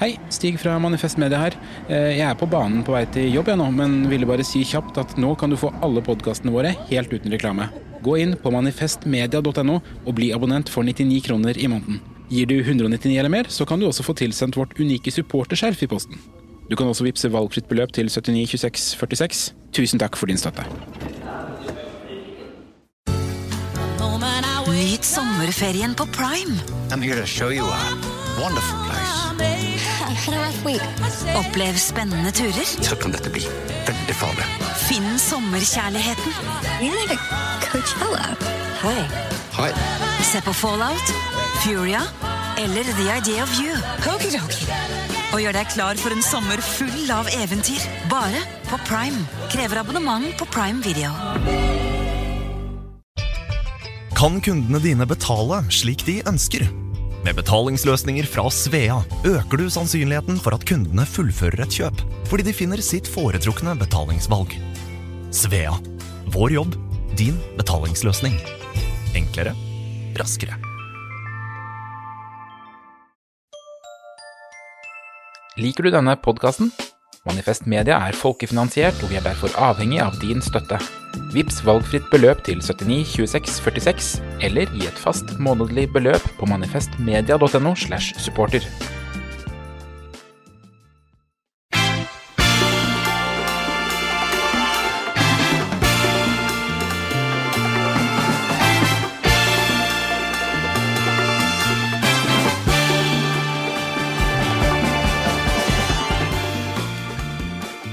Hei, Stig fra Manifest Media her. Eh, Jeg er på banen på vei til jobb jeg nå, men ville bare si kjapt at nå kan du få alle podkastene våre helt uten reklame. Gå inn på manifestmedia.no og bli abonnent for 99 kroner i måneden. Gir du 199 eller mer, så kan du også få tilsendt vårt unike supporterskjerf i posten. Du kan også vippse valgfritt beløp til 79 26 46. Tusen takk for din støtte. Nyt sommerferien på Prime. I'm here to show you a wonderful place. Opplev spennende turer. Så kan dette bli veldig farlig. Finn sommerkjærligheten. Hei. Hei. Se på Fallout, Furia eller The Idea of You. Og gjør deg klar for en sommer full av eventyr. Bare på Prime. Krever abonnement på Prime Video. Kan kundene dine betale slik de ønsker? Med betalingsløsninger fra Svea øker du sannsynligheten for at kundene fullfører et kjøp, fordi de finner sitt foretrukne betalingsvalg. Svea vår jobb, din betalingsløsning. Enklere, raskere. Liker du denne podkasten? Manifest Media er folkefinansiert, og vi er derfor avhengig av din støtte. Vips valgfritt beløp til 79 26 46, eller gi et fast månedlig beløp på manifestmedia.no slash supporter.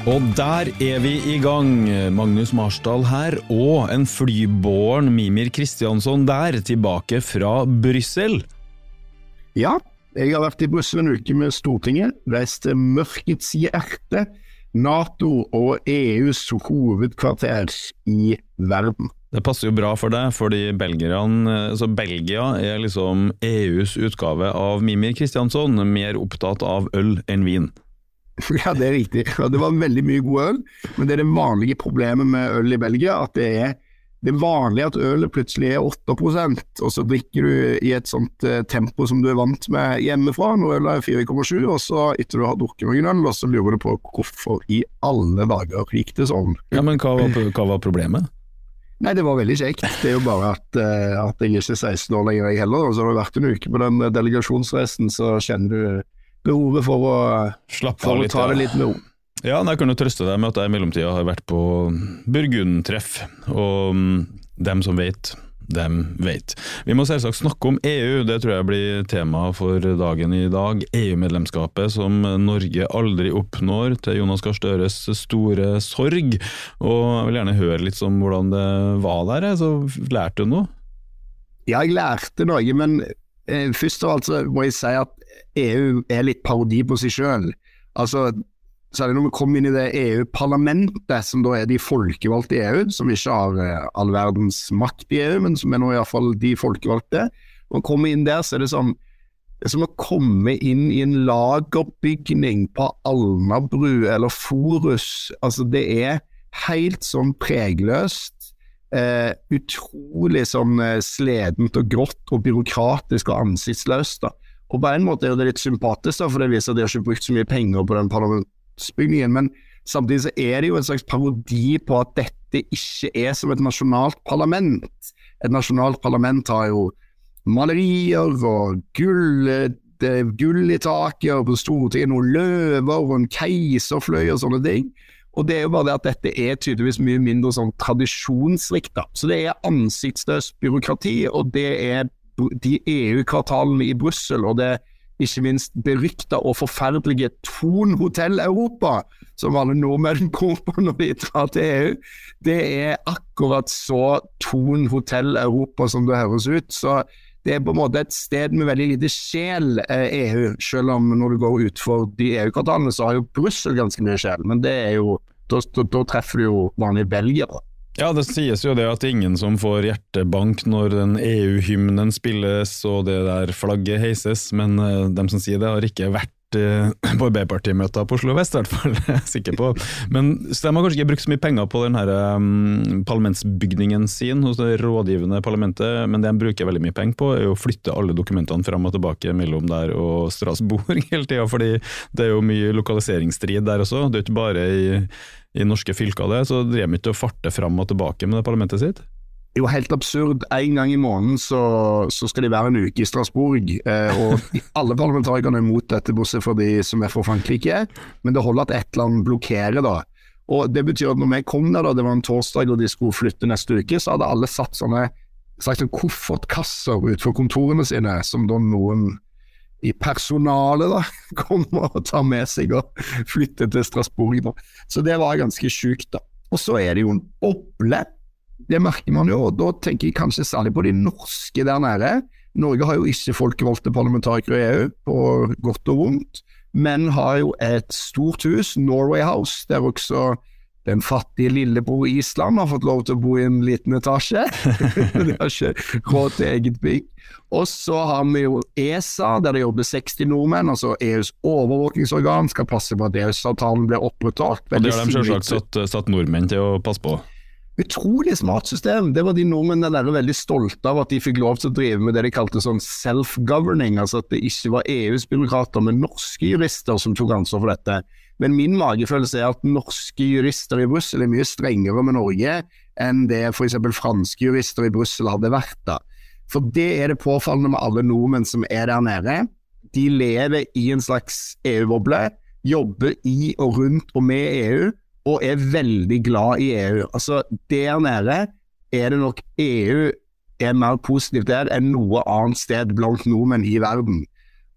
Og der er vi i gang. Magnus Marsdal her, og en flybåren Mimir Kristiansson der, tilbake fra Brussel. Ja, jeg har vært i Brussel en uke med Stortinget, reist til mørkets hjerte, Nato og EUs hovedkvarter i verden. Det passer jo bra for deg, fordi altså Belgia er liksom EUs utgave av Mimir Kristiansson, mer opptatt av øl enn vin. Ja, det er riktig. Og Det var veldig mye god øl, men det er det vanlige problemet med øl i Belgia, at det er det vanlige vanlig at ølet plutselig er 8 og så drikker du i et sånt eh, tempo som du er vant med hjemmefra, når ølet er 4,7, og så etter du har drukket noen øl, og så lurer du på hvorfor i alle dager gikk det sånn. Ja, Men hva var, hva var problemet? Nei, det var veldig kjekt. Det er jo bare at, eh, at jeg ikke er 16 år lenger, jeg heller. Og så har det vært en uke på den delegasjonsreisen, så kjenner du behovet for å, Slapp for å litt. ta det litt med ro. Ja, jeg kan jo trøste deg med at jeg i mellomtida har vært på Burgund-treff, og mm, dem som vet, dem vet. Vi må selvsagt snakke om EU, det tror jeg blir tema for dagen i dag. EU-medlemskapet som Norge aldri oppnår, til Jonas Gahr Støres store sorg. Og jeg vil gjerne høre litt om hvordan det var der, så lærte du noe? Ja, jeg lærte noe, men eh, først av alt så må jeg si at EU er litt parodi på seg sjøl. Altså, særlig når vi kom inn i det EU-parlamentet, som da er de folkevalgte i EU, som ikke har eh, all verdens makt i EU, men som er nå iallfall de folkevalgte. Når man kommer inn der, så er det sånn det er som å komme inn i en lagerbygning på Alnabru eller Forus. Altså, det er helt sånn pregløst. Eh, utrolig sånn eh, sledent og grått og byråkratisk og ansiktsløst. da. Og på en måte er det litt sympatisk, da, for det viser at de har ikke brukt så mye penger på den parlamentsbygningen. Men samtidig så er det jo en slags parodi på at dette ikke er som et nasjonalt parlament. Et nasjonalt parlament har jo malerier og gull, gull i taket, og på Stortinget noen løver og en keiserfløy og sånne ting. Og det er jo bare det at dette er tydeligvis mye mindre sånn tradisjonsrikt. da. Så det er ansiktsløst byråkrati, og det er de EU-kvartalene i Brussel, og det ikke minst berykta og forferdelige Thon Hotell Europa, som alle nordmenn bor på når de drar til EU. Det er akkurat så Thon Hotell Europa som det høres ut. Så det er på en måte et sted med veldig lite sjel, eh, EU. Selv om når du går utfor de EU-kvartalene, så har jo Brussel ganske mye sjel. Men det er jo da, da, da treffer du jo vanlige belgiere. Ja, det sies jo det at ingen som får hjertebank når den EU-hymnen spilles og det der flagget heises, men de som sier det, har ikke vært eh, på Arbeiderpartimøter på Oslo vest, i hvert fall. er sikker på. Men så de har kanskje ikke brukt så mye penger på den her, um, parlamentsbygningen sin hos det rådgivende parlamentet, men det de bruker veldig mye penger på, er å flytte alle dokumentene fram og tilbake mellom der og Strasbourg hele tida, fordi det er jo mye lokaliseringsstrid der også. Det er jo ikke bare i, i norske fylker det, så driver de ikke og farter fram og tilbake med det parlamentet sitt? Jo helt absurd. En gang i måneden så, så skal de være en uke i Strasbourg. Eh, og alle parlamentarikerne er imot dette, bortsett fra de som er fra Frankrike. Men det holder at ett land blokkerer, da. Og Det betyr at når vi kom der, da, det var en torsdag og de skulle flytte neste uke, så hadde alle satt sånne slags koffertkasser utenfor kontorene sine, som da noen i personalet da, kommer og tar med seg og flytter til Strasbourg. Da. Så det var ganske sjukt, da. Og så er det jo en boble det merker man jo, og da tenker jeg kanskje særlig på de norske der nede. Norge har jo ikke folkevalgte parlamentarikere i EU, på godt og vondt, men har jo et stort hus, Norway House, der også den fattige lillebror Island har fått lov til å bo i en liten etasje. De har ikke råd til eget bygg. Og så har vi jo ESA, der det jobber 60 nordmenn, altså EUs overvåkingsorgan, skal passe på at EØS-avtalen blir opprettholdt. Og det har de selvsagt satt, satt nordmenn til å passe på? Utrolig smart system. Det var de nordmennene der veldig stolte av at de fikk lov til å drive med det de kalte sånn self-governing, altså at det ikke var EUs byråkrater, men norske jurister som tok ansvar for dette. Men min magefølelse er at norske jurister i Brussel er mye strengere med Norge enn det f.eks. franske jurister i Brussel hadde vært. da. For det er det påfallende med alle nordmenn som er der nede. De lever i en slags EU-boble, jobber i og rundt og med EU og er veldig glad i EU. Altså, der nede er det nok EU er mer positivt der enn noe annet sted blant nordmenn i verden.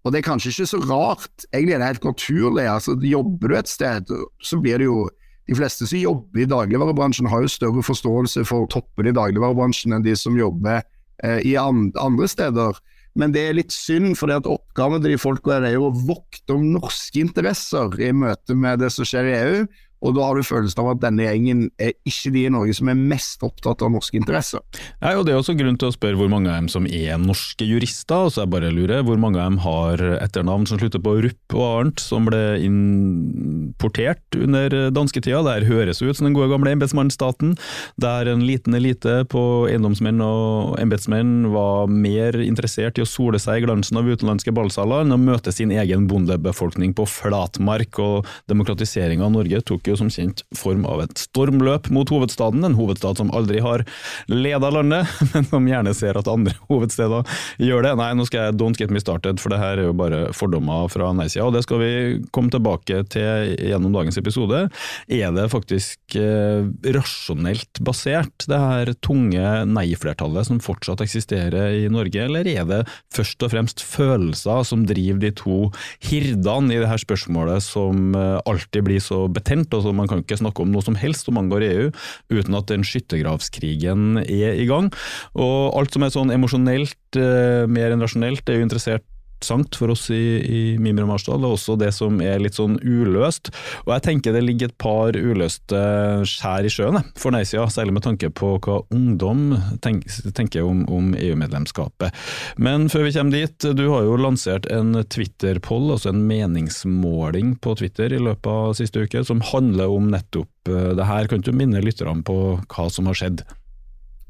Og det er kanskje ikke så rart, egentlig er det helt naturlig. altså Jobber du et sted, så blir det jo De fleste som jobber i dagligvarebransjen har jo større forståelse for toppene i dagligvarebransjen enn de som jobber eh, i andre steder. Men det er litt synd, for oppgaven til de folka er jo å vokte om norske interesser i møte med det som skjer i EU, og da har du følelsen av at denne gjengen er ikke de i Norge som er mest opptatt av norske interesser. Nei, og Det er også grunn til å spørre hvor mange av dem som er norske jurister. og så jeg bare lurer, Hvor mange av dem har etternavn som slutter på Rupp og Arnt, som ble importert under dansketida. Der høres ut som den gode gamle embetsmannsstaten, der en liten elite på eiendomsmenn og embetsmenn var mer interessert i å sole seg i glansen av utenlandske ballsaler enn å møte sin egen bondebefolkning på flatmark. og Demokratiseringa av Norge tok jo jo som kjent form av et stormløp mot hovedstaden, en hovedstad som aldri har leda landet, men som gjerne ser at andre hovedsteder gjør det. Nei, nå skal jeg don't get me started, for det her er jo bare fordommer fra nei-sida, og det skal vi komme tilbake til gjennom dagens episode. Er det faktisk eh, rasjonelt basert, det her tunge nei-flertallet som fortsatt eksisterer i Norge, eller er det først og fremst følelser som driver de to hirdene i det her spørsmålet som eh, alltid blir så betent, og altså Man kan ikke snakke om noe som helst som angår EU uten at den skyttergravskrigen er i gang. Og alt som er sånn emosjonelt, eh, mer enn rasjonelt, er jo interessert interessant for oss i, i Mimir og Marsdal, og også det som er litt sånn uløst. Og jeg tenker det ligger et par uløste skjær i sjøen for nei-sida, særlig med tanke på hva ungdom tenker, tenker om, om EU-medlemskapet. Men før vi kommer dit, du har jo lansert en Twitter-poll, altså en meningsmåling på Twitter i løpet av siste uke, som handler om nettopp eh, det her. Kan du minne lytterne på hva som har skjedd?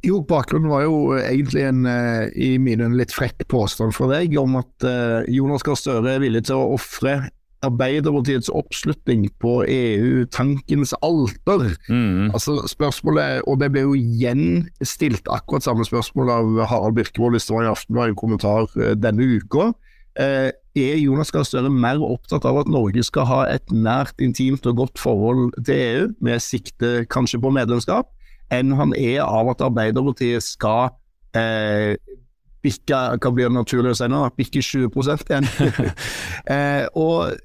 Jo, bakgrunnen var jo egentlig en uh, i mine litt frekk påstand fra deg om at uh, Jonas Gahr Støre er villig til å ofre Arbeiderpartiets oppslutning på EU-tankens alter. Mm. Altså spørsmålet, Og det ble jo igjen stilt akkurat samme spørsmål av Harald Birkevold hvis det var i Aftenbladet en kommentar uh, denne uka. er Jonas Gahr Støre mer opptatt av at Norge skal ha et nært, intimt og godt forhold til EU, med sikte kanskje på medlemskap? Enn han er av at Arbeiderpartiet skal eh, bikke hva blir det naturlig å si nå, bikke 20 igjen. eh, og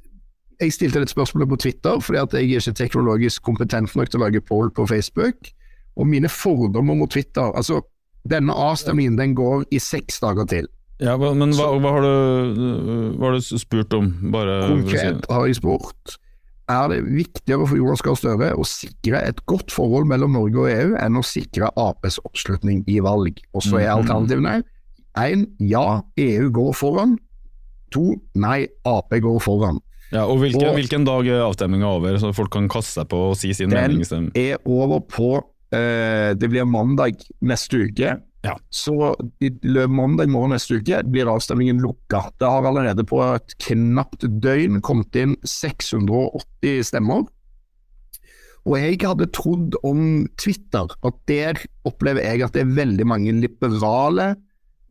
jeg stilte et spørsmål på Twitter, fordi at jeg er ikke teknologisk kompetent nok til å lage poll på Facebook. Og mine fordommer mot Twitter altså Denne avstemningen den går i seks dager til. Ja, Men hva, hva, har, du, hva har, du, spurt om? Bare Konkret har jeg spurt er det viktigere for Jonas Gahr Støre å sikre et godt forhold mellom Norge og EU enn å sikre Aps oppslutning i valg. Og så er mhm. alternativene én ja, EU går foran. To, nei, Ap går foran. Ja, og hvilken, Og- hvilken dag er avstemninga over, så folk kan kaste seg på og si sin mening? Den er over på eh, Det blir mandag neste uke. Ja. Så i løpet mandag morgen neste uke blir avstemningen lukka. Det har allerede på et knapt døgn kommet inn 680 stemmer. Og jeg hadde trodd om Twitter at der opplever jeg at det er veldig mange liberale,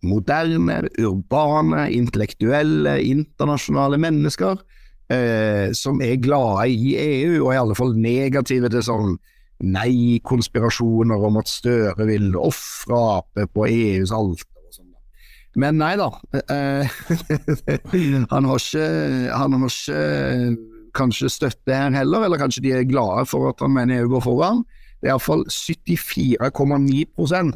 moderne, urbane, intellektuelle, internasjonale mennesker eh, som er glade i EU, og i alle fall negative til sånn nei-konspirasjoner om at Støre vil ofre Ap på EUs alter sånn. Men nei da. Eh, han har ikke Han har ikke kanskje støtte her heller, eller kanskje de er glade for at han mener EU går foran. Det er iallfall 74,9%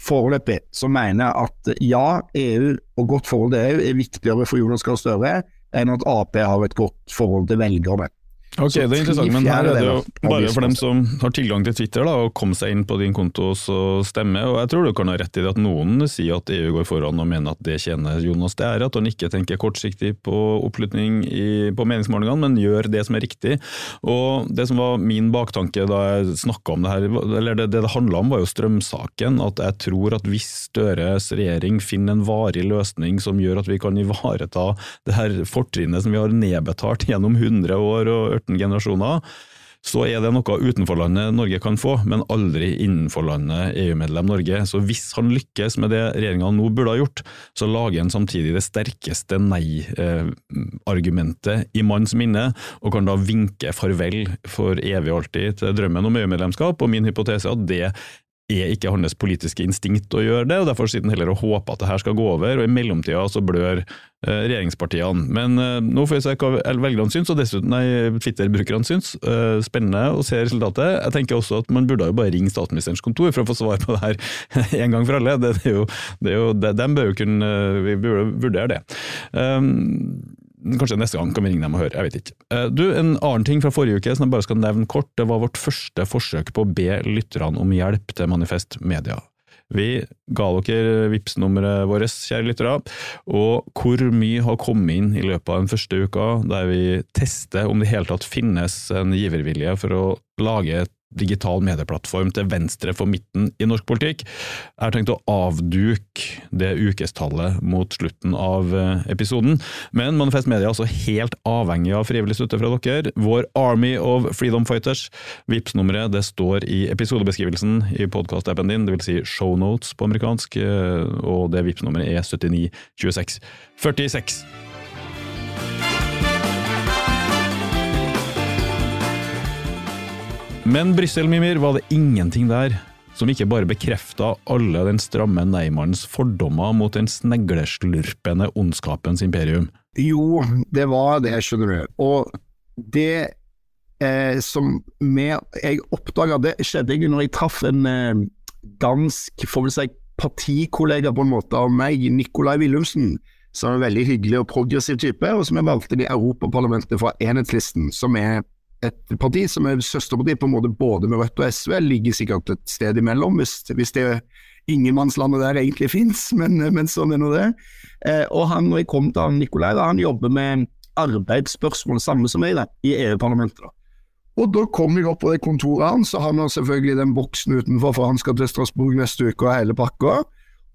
foreløpig som mener at ja, EU og godt forhold til EU er viktigere for Jonas Gahr Støre enn at Ap har et godt forhold til velgerne. Ok, Så det er interessant, men her er det jo bare for dem som har tilgang til Twitter, da, å komme seg inn på din konto og stemme. og Jeg tror du kan ha rett i det at noen sier at EU går foran og mener at det tjener Jonas Det ære, at han ikke tenker kortsiktig på oppslutning i, på meningsmålingene, men gjør det som er riktig. Og Det som var min baktanke da jeg snakka om det her, eller det det, det handla om, var jo strømsaken. At jeg tror at hvis Støres regjering finner en varig løsning som gjør at vi kan ivareta det her fortrinnet som vi har nedbetalt gjennom 100 år og 18 generasjoner, så er det noe utenforlandet Norge kan få, men aldri innenforlandet EU-medlem Norge. Så hvis han lykkes med det regjeringa nå burde ha gjort, så lager han samtidig det sterkeste nei-argumentet i manns minne, og kan da vinke farvel for evig og alltid til drømmen om EU-medlemskap. Og min hypotese er at det er ikke hans politiske instinkt å gjøre det, og derfor sitter han heller og håper at det her skal gå over, og i mellomtida så blør eh, regjeringspartiene. Men eh, nå får vi se hva velgerne syns, og dessuten nei, Twitter-brukerne syns. Eh, spennende å se resultatet. Jeg tenker også at man burde jo bare ringe statsministerens kontor for å få svar på det her en gang for alle. Det, det er jo, det er jo, det de bør jo kunne, vi burde vurdere det. Um, Kanskje neste gang kan vi ringe dem og høre, jeg vet ikke. Eh, Du, En annen ting fra forrige uke som jeg bare skal nevne kort, det var vårt første forsøk på å be lytterne om hjelp til Manifest Media. Vi ga dere Vipps-nummeret vårt, kjære lyttere, og hvor mye har kommet inn i løpet av den første uka, der vi tester om det i hele tatt finnes en givervilje for å lage et digital medieplattform til venstre for midten i norsk politikk. Jeg har tenkt å avduke det ukestallet mot slutten av eh, episoden, men Manifest Media er altså helt avhengig av frivillig støtte fra dere. Vår Army of Freedom Fighters. vips nummeret det står i episodebeskrivelsen i podkast-appen din, dvs. Si shownotes på amerikansk, eh, og det vips nummeret er 79 26 46. Men Brussel, Mimir, var det ingenting der som ikke bare bekrefta alle den stramme neimannens fordommer mot den snegleslurpende ondskapens imperium. Jo, det var det, skjønner du. Og det eh, som vi Jeg oppdaga det skjedde ikke når jeg traff en eh, dansk får vi si, partikollega på en måte av meg, Nicolai Willumsen, som er en veldig hyggelig og progressiv type, og som er valgt inn i Europaparlamentet fra Enhetslisten, som er et parti som er søsterparti på en måte både med Rødt og SV, ligger sikkert et sted imellom, hvis, hvis det ingenmannslandet der egentlig fins, men, men sånn er nå det. Eh, og han, når jeg kom til han Nikolai, da, han jobber med arbeidsspørsmål, samme som meg, da, i EU-parlamentet. Og da kom jeg opp på det kontoret hans, og han har selvfølgelig den boksen utenfor, for han skal til Strasbourg neste uke og hele pakka.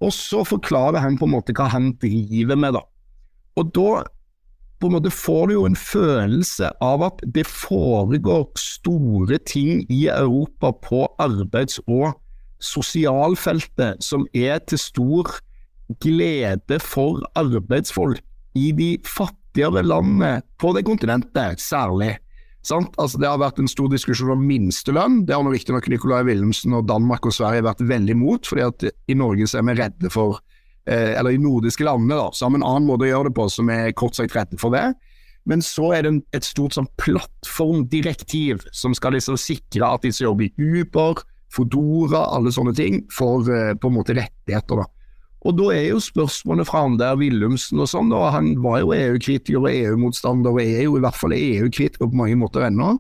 Og så forklarer han på en måte hva han driver med, da. Og da på en måte får du jo en følelse av at det foregår store ting i Europa på arbeids- og sosialfeltet som er til stor glede for arbeidsfolk i de fattigere landene på det kontinentet, særlig. Altså, det har vært en stor diskusjon om minstelønn. Det har riktignok Nicolai Wilhelmsen og Danmark og Sverige vært veldig imot, fordi at i Norge er vi redde for eh, Eller i nordiske landene, da, så har vi en annen måte å gjøre det på som er kort sagt rette for det. Men så er det en, et stort sånn plattformdirektiv som skal liksom sikre at de som jobber i Uber, Fodora, alle sånne ting, får eh, på en måte rettigheter. da. Og da er jo spørsmålet fra han der Willumsen og sånn, da, han var jo EU-kritiker og EU-motstander, og er jo i hvert fall EU-kritiker på mange måter ennå,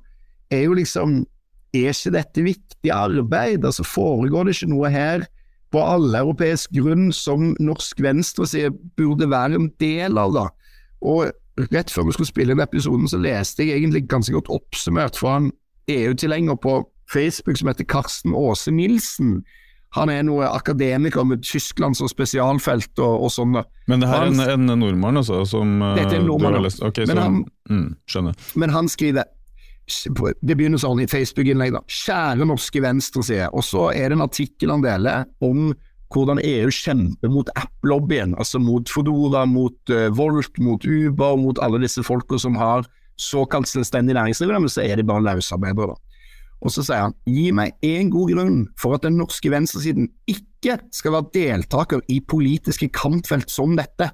er jo liksom Er ikke dette viktig arbeid? Altså Foregår det ikke noe her på alleuropeisk grunn som norsk venstreside burde være en del av, da? Og rett før vi skulle spille inn episoden, så leste jeg egentlig ganske godt oppsummert fra en EU-tilhenger på Facebook som heter Karsten Aase Nilsen. Han er noe akademiker med Tyskland som spesialfelt og, og sånn. Men det her er en, en nordmann, altså? Som eh, Dette er en nordmann, har lest? Ok, Men så, han- mm. Men han skriver Det begynner sånn i Facebook-innlegg, da. Kjære norske venstreside. Og så er det en artikkel han deler om hvordan EU kjemper mot app-lobbyen. Altså mot Fodora, mot uh, Volt, mot Uber, mot alle disse folka som har såkalt selvstendig næringsdrivende, men så er de bare løsarbeidere. da. Og så sier han gi meg én god grunn for at den norske venstresiden ikke skal være deltaker i politiske kampfelt som dette.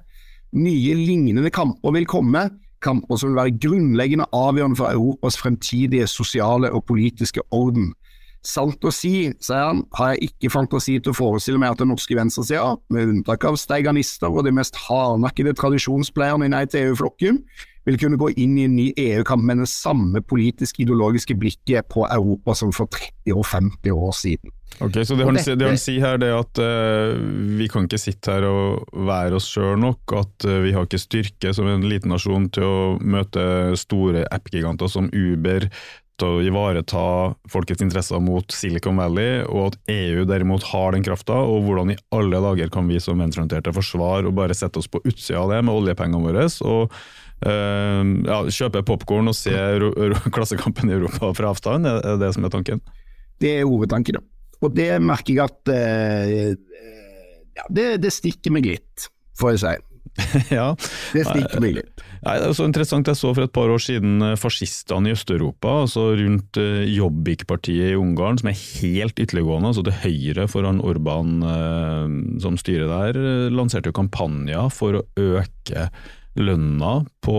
Nye lignende kamper vil komme, kamper som vil være grunnleggende avgjørende for Europas fremtidige sosiale og politiske orden. Sant å si, sier han, har jeg ikke fantasi til å forestille meg at den norske venstresida, med unntak av steiganister og de mest hardnakkede tradisjonspleierne i Nei til EU-flokken, vil kunne gå inn i en ny EU-kamp med det samme politisk-ideologiske blikket på Europa som for 30 og 50 år siden. Ok, Så det han, dette- det han sier her, det er at uh, vi kan ikke sitte her og være oss sjøl nok. At uh, vi har ikke styrke som en liten nasjon til å møte store app-giganter som Uber, til å ivareta folkets interesser mot Silicon Valley, og at EU derimot har den krafta. Og hvordan i alle dager kan vi som venstreorienterte forsvare og bare sette oss på utsida av det med oljepengene våre? og øh, ja, kjøpe popkorn og se Klassekampen i Europa fra avstand, er det som er tanken? Det er hovedtanken. ja. Og det merker jeg at øh, ja, det, det stikker meg litt, får jeg si. ja. Det stikker meg litt. Nei, det er så interessant. Jeg så for et par år siden eh, fascistene i Øst-Europa, altså rundt eh, Jobbik-partiet i Ungarn, som er helt ytterliggående, altså til høyre foran Orban eh, som styrer der, lanserte jo kampanjer for å øke lønna på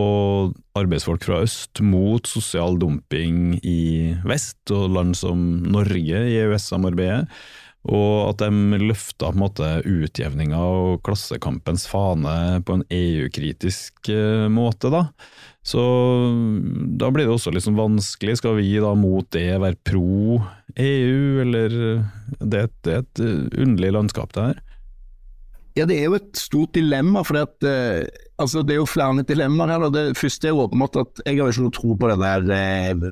arbeidsfolk fra øst mot sosial dumping i vest, og land som Norge i EØS-samarbeidet. Og at de løfta på en måte utjevninga og klassekampens fane på en EU-kritisk eh, måte, da. Så da blir det også sånn vanskelig. Skal vi da mot det være pro EU, eller Det, det er et eh, underlig landskap, det her. Ja, det er jo et stort dilemma, for det, altså, det er jo flere dilemmaer her. og Det første er åpenbart at jeg har jo ikke noe tro på det der eh,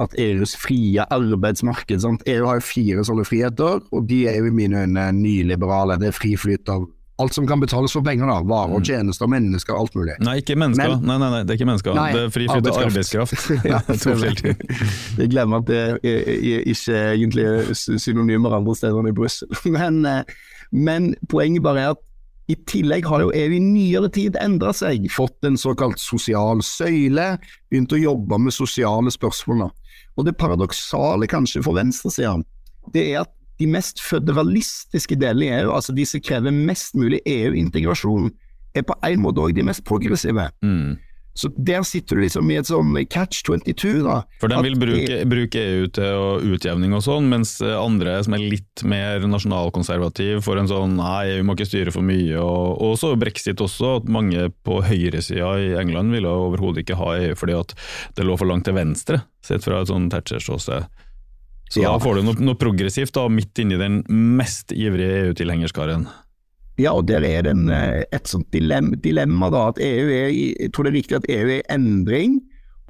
at EUs frie arbeidsmarked sant? EU har jo fire sånne friheter, og de er jo i mine øyne nyliberale. Det er fri flyt av alt som kan betales for penger, da. Varer, og tjenester, mennesker, alt mulig. Nei, ikke mennesker. Men- nei, nei, nei, det er ikke mennesker. Nei, det er fri flyt av arbeidskraft. Ja. Jeg glemmer at det er, er, ikke egentlig er synonymer andre steder enn i Brussel. Men, eh, men poenget bare er at i tillegg har jo EU i nyere tid endra seg, fått en såkalt sosial søyle, begynt å jobbe med sosiale spørsmål. Og det paradoksale kanskje for venstresida, det er at de mest føderalistiske delene i EU, altså de som krever mest mulig EU-integrasjon, er på en måte òg de mest progressive. Mm. Så der sitter du liksom i et sånn catch 22, da. For de vil bruke, bruke EU til utjevning og sånn, mens andre som er litt mer nasjonalkonservativ får en sånn nei, EU må ikke styre for mye. Og, og så brexit også, at mange på høyresida i England ville overhodet ikke ha EU fordi at det lå for langt til venstre, sett fra et sånn Thatcher-ståsted. Så Ja. da får du noe, noe progressivt da, midt inni den mest ivrige EU-tilhengerskaren. Ja, og der er det eh, et sånt dilemma, dilemma da, at EU er jeg tror det er riktig at EU er i endring,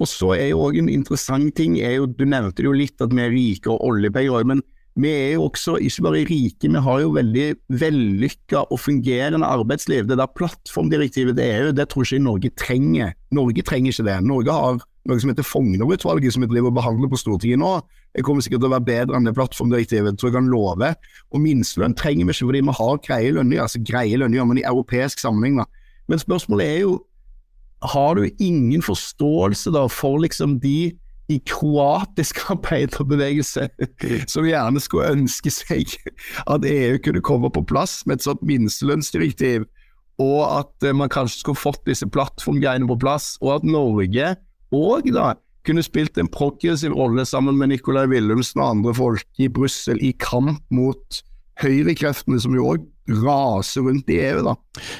og så er jo også en interessant ting, jo, du nevnte jo litt at vi er rike og oljepenger, men vi er jo også ikke bare rike, vi har jo veldig vellykka og fungerende arbeidsliv. Det der plattformdirektivet til EU, det tror ikke Norge trenger. Norge trenger ikke det. Norge har noe som heter Fogner-utvalget, som vi driver og behandler på Stortinget nå. Det kommer sikkert til å være bedre enn det plattformdirektivet, tror jeg kan love. Og minstelønn trenger vi ikke fordi vi har greie lønninger, altså greie lønninger, men i europeisk sammenheng. da. Men spørsmålet er jo, har du ingen forståelse da for liksom de i kroatisk arbeiderbevegelse som gjerne skulle ønske seg at EU kunne komme på plass med et sånt minstelønnsdirektiv, og at eh, man kanskje skulle fått disse plattformgreiene på plass, og at Norge òg da kunne spilt en progressiv rolle sammen med Nicolai Willumsen og andre folk i Brussel i kamp mot høyrekreftene, som jo òg raser rundt i EU, da.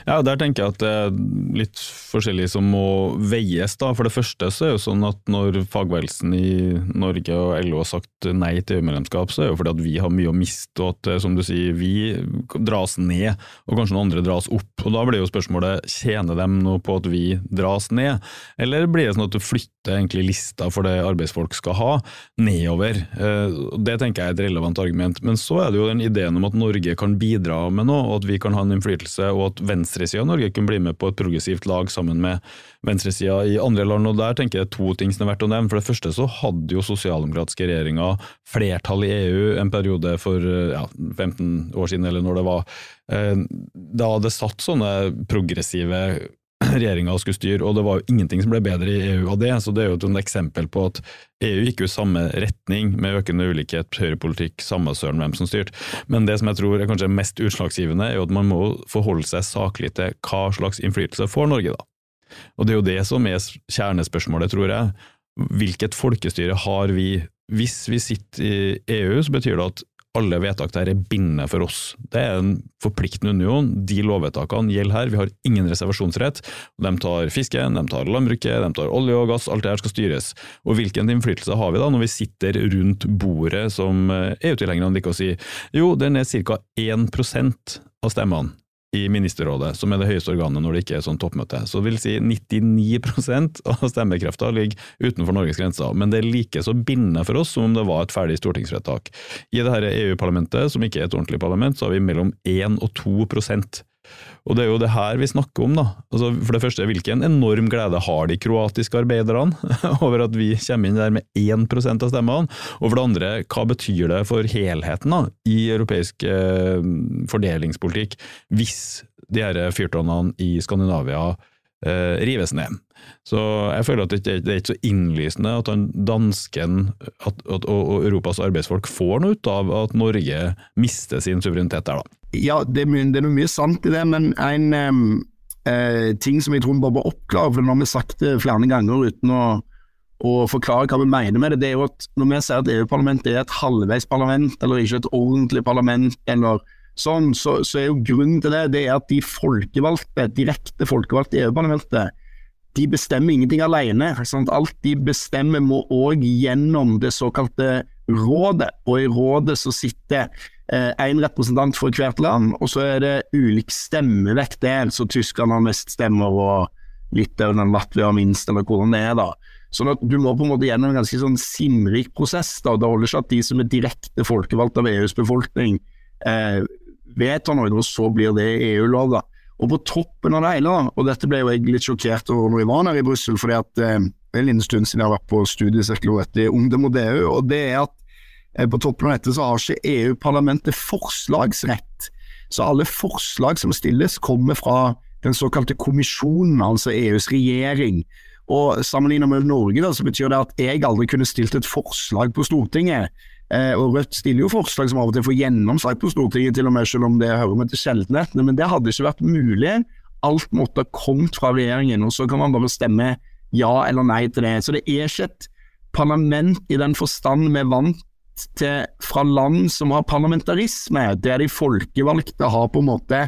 Ja, Der tenker jeg at det er litt forskjellig som må veies. da. For det første så er det jo sånn at når fagbevegelsen i Norge og LO har sagt nei til EU-medlemskap, så er det jo fordi at vi har mye å miste, og at som du sier, vi dras ned, og kanskje noen andre dras opp. Og Da blir jo spørsmålet tjener dem noe på at vi dras ned, eller blir det sånn at du flytter egentlig lista for det arbeidsfolk skal ha, nedover. Eh, det tenker jeg er et relevant argument. Men så er det jo den ideen om at Norge kan bidra med noe, og at vi kan ha en innflytelse, og at venstresida av Norge kunne bli med på et progressivt lag sammen med venstresida i andre land. og Der tenker jeg to ting som er verdt å nevne. For det første så hadde jo sosialdemokratiske regjeringer flertall i EU en periode for ja, 15 år siden, eller når det var. Eh, da det satt sånne progressive regjeringa skulle styre, og det var jo ingenting som ble bedre i EU av det. Så det er jo et eksempel på at EU gikk jo samme retning, med økende ulikhet, høyrepolitikk, samme søren hvem som styrte. Men det som jeg tror er kanskje mest utslagsgivende, er jo at man må forholde seg saklig til hva slags innflytelse får Norge, da. Og det er jo det som er kjernespørsmålet, tror jeg. Hvilket folkestyre har vi? Hvis vi sitter i EU, så betyr det at alle vedtak der er bindende for oss. Det er en forpliktende union. De lovvedtakene gjelder her. Vi har ingen reservasjonsrett. De tar fisken, de tar landbruket, de tar olje og gass. Alt det her skal styres. Og hvilken innflytelse har vi da når vi sitter rundt bordet, som EU-tilhengerne liker å si? Jo, den er ca. 1% av stemmene i ministerrådet, som er det høyeste organet når det ikke er sånn toppmøte. Så det vil si 99% av stemmekrefta ligger utenfor Norges grenser, men det er like så bindende for oss som om det var et ferdig stortingsvedtak. I dette EU-parlamentet, som ikke er et ordentlig parlament, så har vi mellom 1 og 2 og det er jo det her vi snakker om, da. Altså, for det første, hvilken enorm glede har de kroatiske arbeiderne over at vi kommer inn der med 1% av stemmene? Og for det andre, hva betyr det for helheten da, i europeisk eh, fordelingspolitikk hvis de her fyrtårnene i Skandinavia eh, rives ned? Så jeg føler at det, det er ikke så innlysende at han dansken at, at, og, og Europas arbeidsfolk får noe ut av at Norge mister sin suverenitet der, da. Ja, det det er mye sant i det, men en uh, ting som jeg tror vi bare må oppklare, for nå har vi sagt det flere ganger uten å, å, forklare hva vi mener med det, det er jo at når vi sier at EU-parlamentet er et halvveis parlament, eller ikke et ordentlig parlament, eller sånn, så, så, er jo grunnen til det det er at de folkevalgte, direkte folkevalgte i EU-parlamentet, de bestemmer ingenting alene. Sant? Alt de bestemmer må òg gjennom det såkalte rådet, og i rådet så sitter én eh, representant for hvert land, og så er det ulik stemmevekt der, så tyskerne har mest stemmer og Litauen og Latvia har minst, eller hvordan det er. da. Sånn at Du må på en måte gjennom en ganske sånn sinnrik prosess. da. Det holder ikke at de som er direkte folkevalgt av EUs befolkning, eh, vedtar noe, og så blir det EU-lov. da. Og på toppen av det hele, og dette ble jo jeg litt sjokkert over når jeg var her i Brussel, fordi at eh, er en liten stund siden jeg har vært på studiesirkel etter Ungdom og DU, og det er at Eh, på toppen av dette så har ikke EU-parlamentet forslagsrett. Så alle forslag som stilles, kommer fra den såkalte kommisjonen, altså EUs regjering. Og Sammenlignet med Norge da, så betyr det at jeg aldri kunne stilt et forslag på Stortinget. Eh, og Rødt stiller jo forslag som av og til får gjennomslag på Stortinget, til og med selv om det hører med til sjeldenhetene. Men det hadde ikke vært mulig. Alt måtte ha kommet fra regjeringen, og så kan man bare stemme ja eller nei til det. Så det er ikke et parlament i den forstand vi er vant til, fra land som har parlamentarisme, der de folkevalgte har på en måte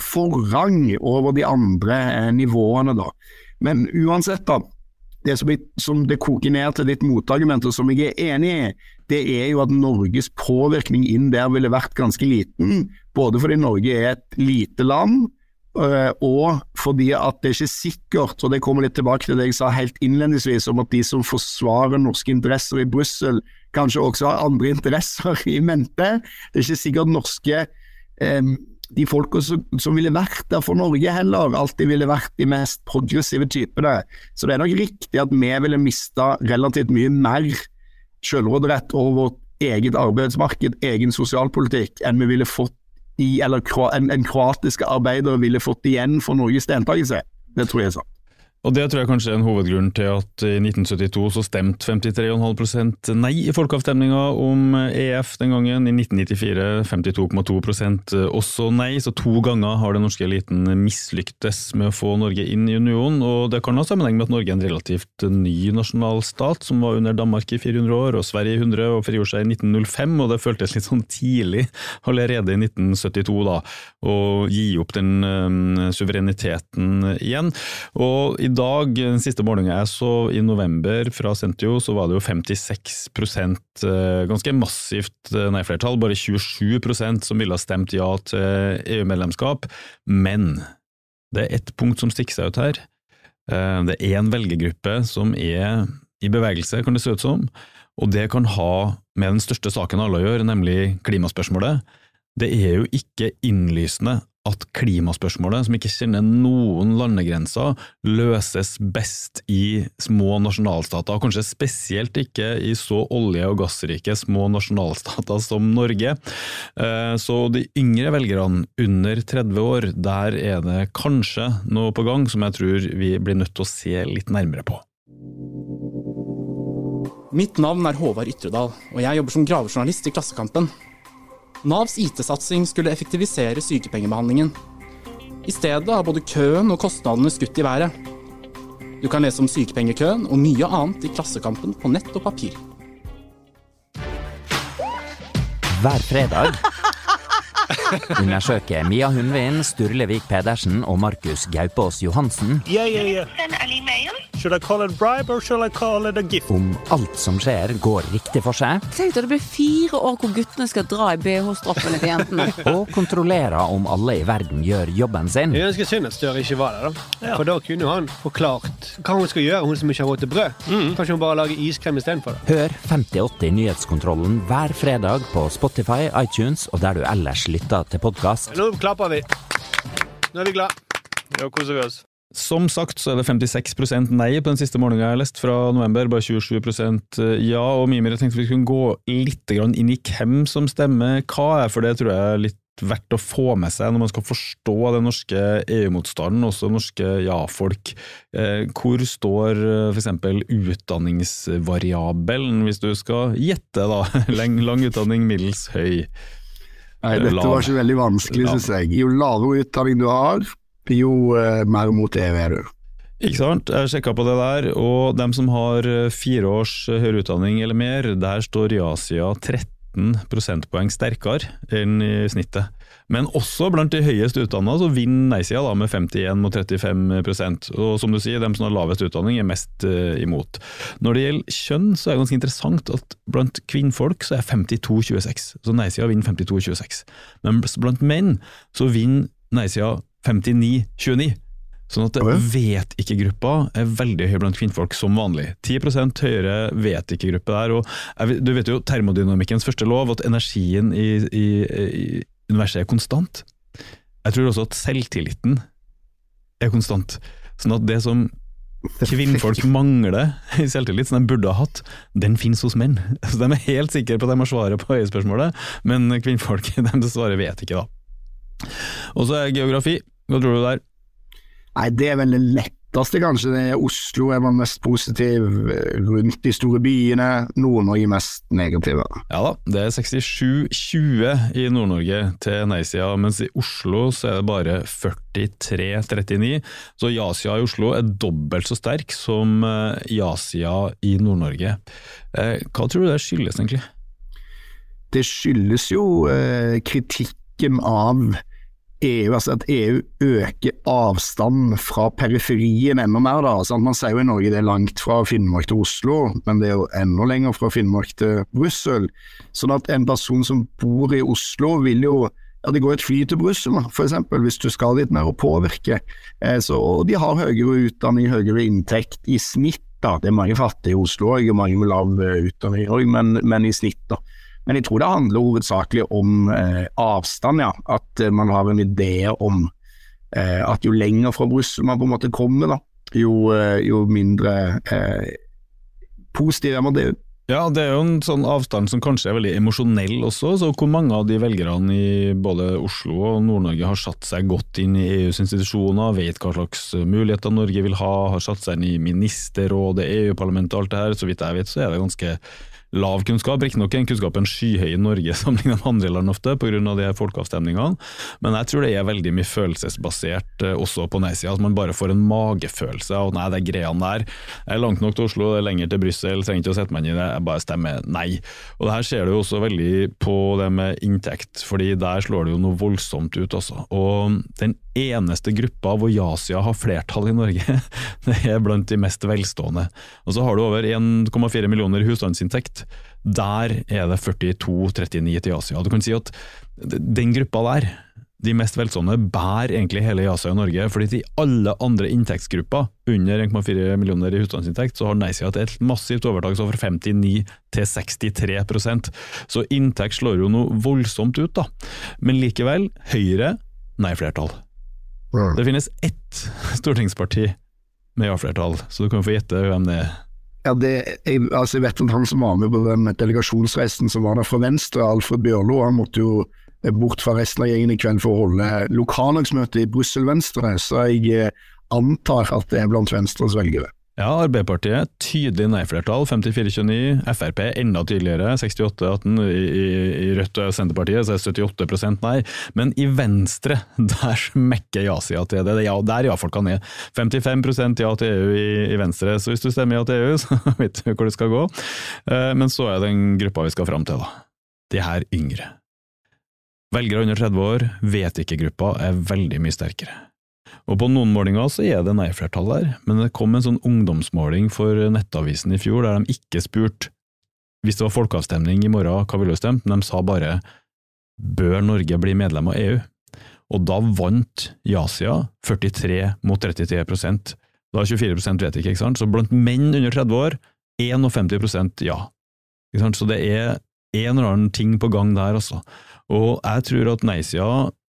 forrang over de andre eh, nivåene. da. Men uansett, da. Det som, som det koker ned til ditt motargument, og som jeg er enig i, det er jo at Norges påvirkning inn der ville vært ganske liten. Både fordi Norge er et lite land, eh, og fordi at det er ikke sikkert, og det kommer litt tilbake til det jeg sa helt innledningsvis, om at de som forsvarer norske interesser i Brussel, kanskje også har andre interesser i mente. Det er ikke sikkert norske eh, de folka som, som, ville vært der for Norge heller, alltid ville vært de mest progressive typene. Så det er nok riktig at vi ville mista relativt mye mer selvråderett over vårt eget arbeidsmarked, egen sosialpolitikk, enn vi ville fått i, eller en, en kroatiske arbeider ville fått igjen for Norges deltakelse. Det tror jeg er sant. Og det tror jeg kanskje er en hovedgrunn til at i 1972 så stemte 53,5% nei i folkeavstemninga om EF den gangen. I 1994 52,2% også nei, så to ganger har den norske eliten mislyktes med å få Norge inn i unionen. Og det kan ha sammenheng med at Norge er en relativt ny nasjonalstat som var under Danmark i 400 år, og Sverige i 100, og frigjorde seg i 1905. Og det føltes litt sånn tidlig allerede i 1972 da, å gi opp den øh, suvereniteten igjen. Og i dag, den siste målinga jeg så i november fra Sentio, så var det jo 56 eh, ganske massivt eh, nei-flertall. Bare 27% som ville ha stemt ja til EU-medlemskap. Men det er ett punkt som stikker seg ut her. Eh, det er en velgergruppe som er i bevegelse, kan det se ut som, og det kan ha med den største saken alle å gjøre, nemlig klimaspørsmålet. Det er jo ikke innlysende at klimaspørsmålet, som ikke kjenner noen landegrenser, løses best i små nasjonalstater, kanskje spesielt ikke i så olje- og gassrike små nasjonalstater som Norge. Eh, så de yngre velgerne under 30 år, der er det kanskje noe på gang som jeg tror vi blir nødt til å se litt nærmere på. Mitt navn er Håvard Ytredal, og jeg jobber som gravejournalist i Klassekampen. Navs IT-satsing skulle effektivisere sykepengebehandlingen. I stedet har både køen og kostnadene skutt i været. Du kan lese om sykepengekøen og mye annet i Klassekampen på nett og papir. Hver fredag undersøker Mia Hundvin, Sturle Vik Pedersen og Markus Gaupås Johansen Yeah, yeah, yeah. Should I call it bribe or should I call it a gift? om alt som skjer går riktig for seg, Tenk deg det blir fire år hvor guttene skal dra i BH-stroppene til jentene. og kontrollerer om alle i verden gjør jobben sin. Jeg ønsker synd at Støre ikke var der, da. For da kunne han forklart hva hun skal gjøre, hun som ikke har råd til brød. Kanskje hun bare lager iskrem istedenfor. Hør 5080 Nyhetskontrollen hver fredag på Spotify, iTunes og der du ellers lytter til podkast. Nå klapper vi. Nå er vi glad. Nå koser vi oss. Som sagt så er det 56% nei på den siste målinga jeg har lest fra november, bare 27% ja. Og Mimir, jeg tenkte vi kunne gå litt inn i hvem som stemmer hva, for det tror jeg er litt verdt å få med seg når man skal forstå den norske EU-motstanden, også norske ja-folk. Eh, hvor står eh, f.eks. utdanningsvariabelen, hvis du skal gjette, da? Lang, lang utdanning, middels høy? Nei, dette var ikke veldig vanskelig, syns jeg. Jo lavere utdanning du har, jo eh, mer mot EU er du. Ikke sant? Jeg sjekka på det der, og dem som har eh, fire års eh, høyere utdanning eller mer, der står i Asia 13 prosentpoeng sterkere enn i snittet. Men også blant de høyest utdanna så vinner nei-sida med 51 mot 35% Og som du sier, dem som har lavest utdanning er mest uh, imot. Når det gjelder kjønn, så er det ganske interessant at blant kvinnfolk så er 52-26. Så nei-sida vinner 52-26. Men blant menn så vinner nei-sida 59-29. Sånn at vet ikke-gruppa er veldig høy blant kvinnfolk, som vanlig. 10% høyere vet ikke-gruppe der. og Du vet jo termodynamikkens første lov, at energien i, i, i universet er konstant. Jeg tror også at selvtilliten er konstant. Sånn at det som kvinnfolk mangler i selvtillit, som de burde ha hatt, den finnes hos menn. Så De er helt sikre på at de har svaret på øyespørsmålet, men kvinnfolk de svarer vet ikke, da. Og så er geografi. Hva tror du der? Nei, det er vel det letteste, kanskje. Det er Oslo er man mest positiv rundt de store byene. Nord-Norge mest negative. Ja da, det er 67-20 i Nord-Norge til nei-sida, mens i Oslo så er det bare 43-39. Så ja-sida i Oslo er dobbelt så sterk som eh, ja-sida i Nord-Norge. Eh, Hva tror du det skyldes, egentlig? Det skyldes jo eh, kritikken av EU, altså at EU øker avstanden fra periferien enda mer. da, Sånn, Man sier jo i Norge det er langt fra Finnmark til Oslo, men det er jo enda lenger fra Finnmark til Brussel. Sånn at en person som bor i Oslo vil jo ja, Det går et fly til Brussel, eksempel, hvis du skal dit mer og påvirke. Eh, så, og de har høyere utdanning, høyere inntekt i snitt. da, Det er mange fattige i Oslo og mange med lav eh, utdanning òg, men, men i snitt. da. Men jeg tror det handler hovedsakelig om eh, avstand, ja. At eh, man har en idé om eh, at jo lenger fra Brussel man på en måte kommer, da, jo, eh, jo mindre eh, positiv er man det. Ja, det er jo en sånn avstand som kanskje er veldig emosjonell også. så Hvor mange av de velgerne i både Oslo og Nord-Norge har satt seg godt inn i EUs institusjoner, vet hva slags muligheter Norge vil ha, har satt seg inn i ministerrådet, EU-parlamentet og alt det her. Så vidt jeg vet så er det ganske lav kunnskap. Riktignok er kunnskapen skyhøy i Norge sammenlignet med andre land ofte, pga. folkeavstemningene, men jeg tror det er veldig mye følelsesbasert eh, også på nei-sida. At man bare får en magefølelse av nei, det er greiene der. Jeg er langt nok til Oslo, det er lenger til Brussel, trenger ikke å sette meg inn i det, jeg bare stemmer nei. Og det her ser du også veldig på det med inntekt, fordi der slår det jo noe voldsomt ut, altså. Og den eneste gruppa hvor ja-sida har flertall i Norge, det er blant de mest velstående. Og så har du over 1,4 millioner husstandsinntekt. Der er det 42-39 til ja-sida. Du kan si at den gruppa der, de mest velstående, bærer egentlig hele ja-sida i Norge. fordi til alle andre inntektsgrupper under 1,4 millioner i husstandsinntekt, så har nei-sida et massivt overtak, så fra 59 til 63% Så inntekt slår jo noe voldsomt ut, da. Men likevel, Høyre nei-flertall. Det finnes ett stortingsparti med ja-flertall, så du kan få gjette hvem det er. Ja, det, jeg, altså jeg vet at han som var med på den delegasjonsreisen som var der fra Venstre, Alfred Bjørlo, han måtte jo bort fra resten av gjengen i kveld for å holde lokallagsmøte i Brussel Venstre, så jeg eh, antar at det er blant Venstres velgere. Ja, Arbeiderpartiet tydelig nei-flertall, 54-29. Frp enda tydeligere, 68-18. I, I, Rødt og Senterpartiet så er det 78% nei. Men i Venstre, der smekker ja-sida til det. Ja, der ja-folka ned. 55% ja til EU i, i, Venstre, så hvis du stemmer ja til EU, så vet du hvor det skal gå. Eh, men så er den gruppa vi skal fram til, da. De her yngre. Velgere under 30 år, vet ikke-gruppa er veldig mye sterkere. Og På noen målinger så er det nei-flertall der, men det kom en sånn ungdomsmåling for Nettavisen i fjor der de ikke spurte hvis det var folkeavstemning i morgen, hva ville du stemt, men de sa bare bør Norge bli medlem av EU? Og da vant ja-sida 43 mot 33% Da 24 vet ikke, ikke sant? Så blant menn under 30 år 51% ja. Ikke sant? Så det er en eller annen ting på gang der, altså. Og jeg tror at nei-sida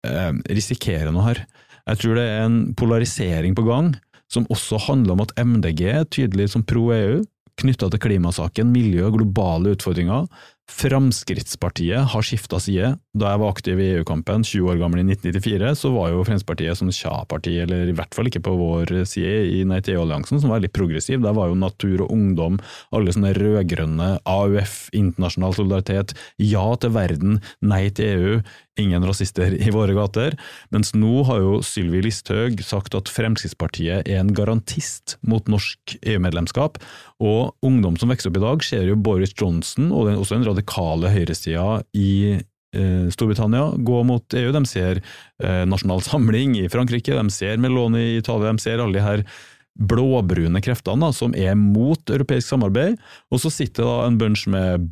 eh, risikerer noe her. Jeg tror det er en polarisering på gang, som også handler om at MDG er tydelig som pro EU, knytta til klimasaken, miljø og globale utfordringer. Fremskrittspartiet har skifta side. Da jeg var aktiv i EU-kampen, 20 år gammel i 1994, så var jo Fremskrittspartiet som tja-parti, eller i hvert fall ikke på vår side i Nei til EU-alliansen, som var litt progressiv. Der var jo Natur og Ungdom, alle sånne rød-grønne, AUF, internasjonal solidaritet, ja til verden, nei til EU, ingen rasister i våre gater. Mens nå har jo Sylvi Listhaug sagt at Fremskrittspartiet er en garantist mot norsk EU-medlemskap. Og ungdom som vokser opp i dag, ser jo Boris Johnson og også den radikale høyresida i eh, Storbritannia gå mot EU. De ser eh, Nasjonal Samling i Frankrike, de ser Meloni i Italia, de ser alle de her blåbrune kreftene da, som er mot europeisk samarbeid. Og så sitter da en bunch med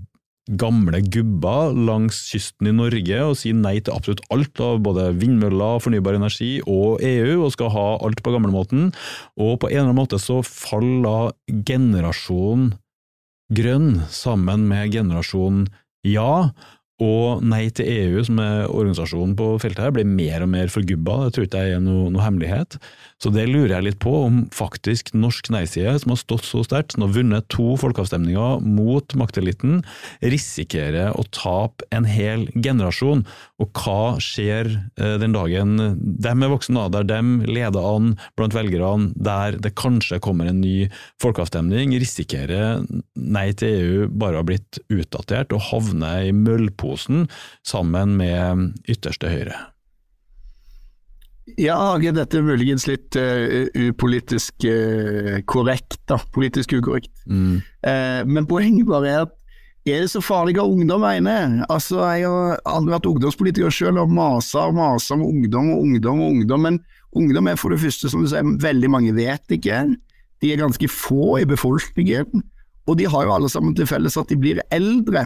gamle gubber langs kysten i Norge og sier nei til absolutt alt av både vindmøller, fornybar energi og EU, og skal ha alt på gamlemåten. Og på en eller annen måte så faller generasjon grønn sammen med generasjon ja, og Nei til EU, som er organisasjonen på feltet her, blir mer og mer forgubba, det tror ikke jeg er noe, noe, hemmelighet. Så det lurer jeg litt på, om faktisk norsk nei-side, som har stått så sterkt, som har vunnet to folkeavstemninger mot makteliten, risikerer å tape en hel generasjon. Og hva skjer eh, den dagen de er voksne, der de leder an blant velgerne, der det kanskje kommer en ny folkeavstemning, risikerer Nei til EU bare å ha blitt utdatert og havne i møllposen sammen med ytterste høyre. Ja, dette er muligens litt uh, upolitisk uh, korrekt, da. Politisk ukorrekt. Mm. Uh, men poenget bare er at er det så farlig hva ungdom mener? Altså, Jeg har aldri vært ungdomspolitiker selv og masa og masa om ungdom og ungdom og ungdom, men ungdom er for det første, som du sier, veldig mange vet ikke. De er ganske få i befolkningen, og de har jo alle sammen til felles at de blir eldre.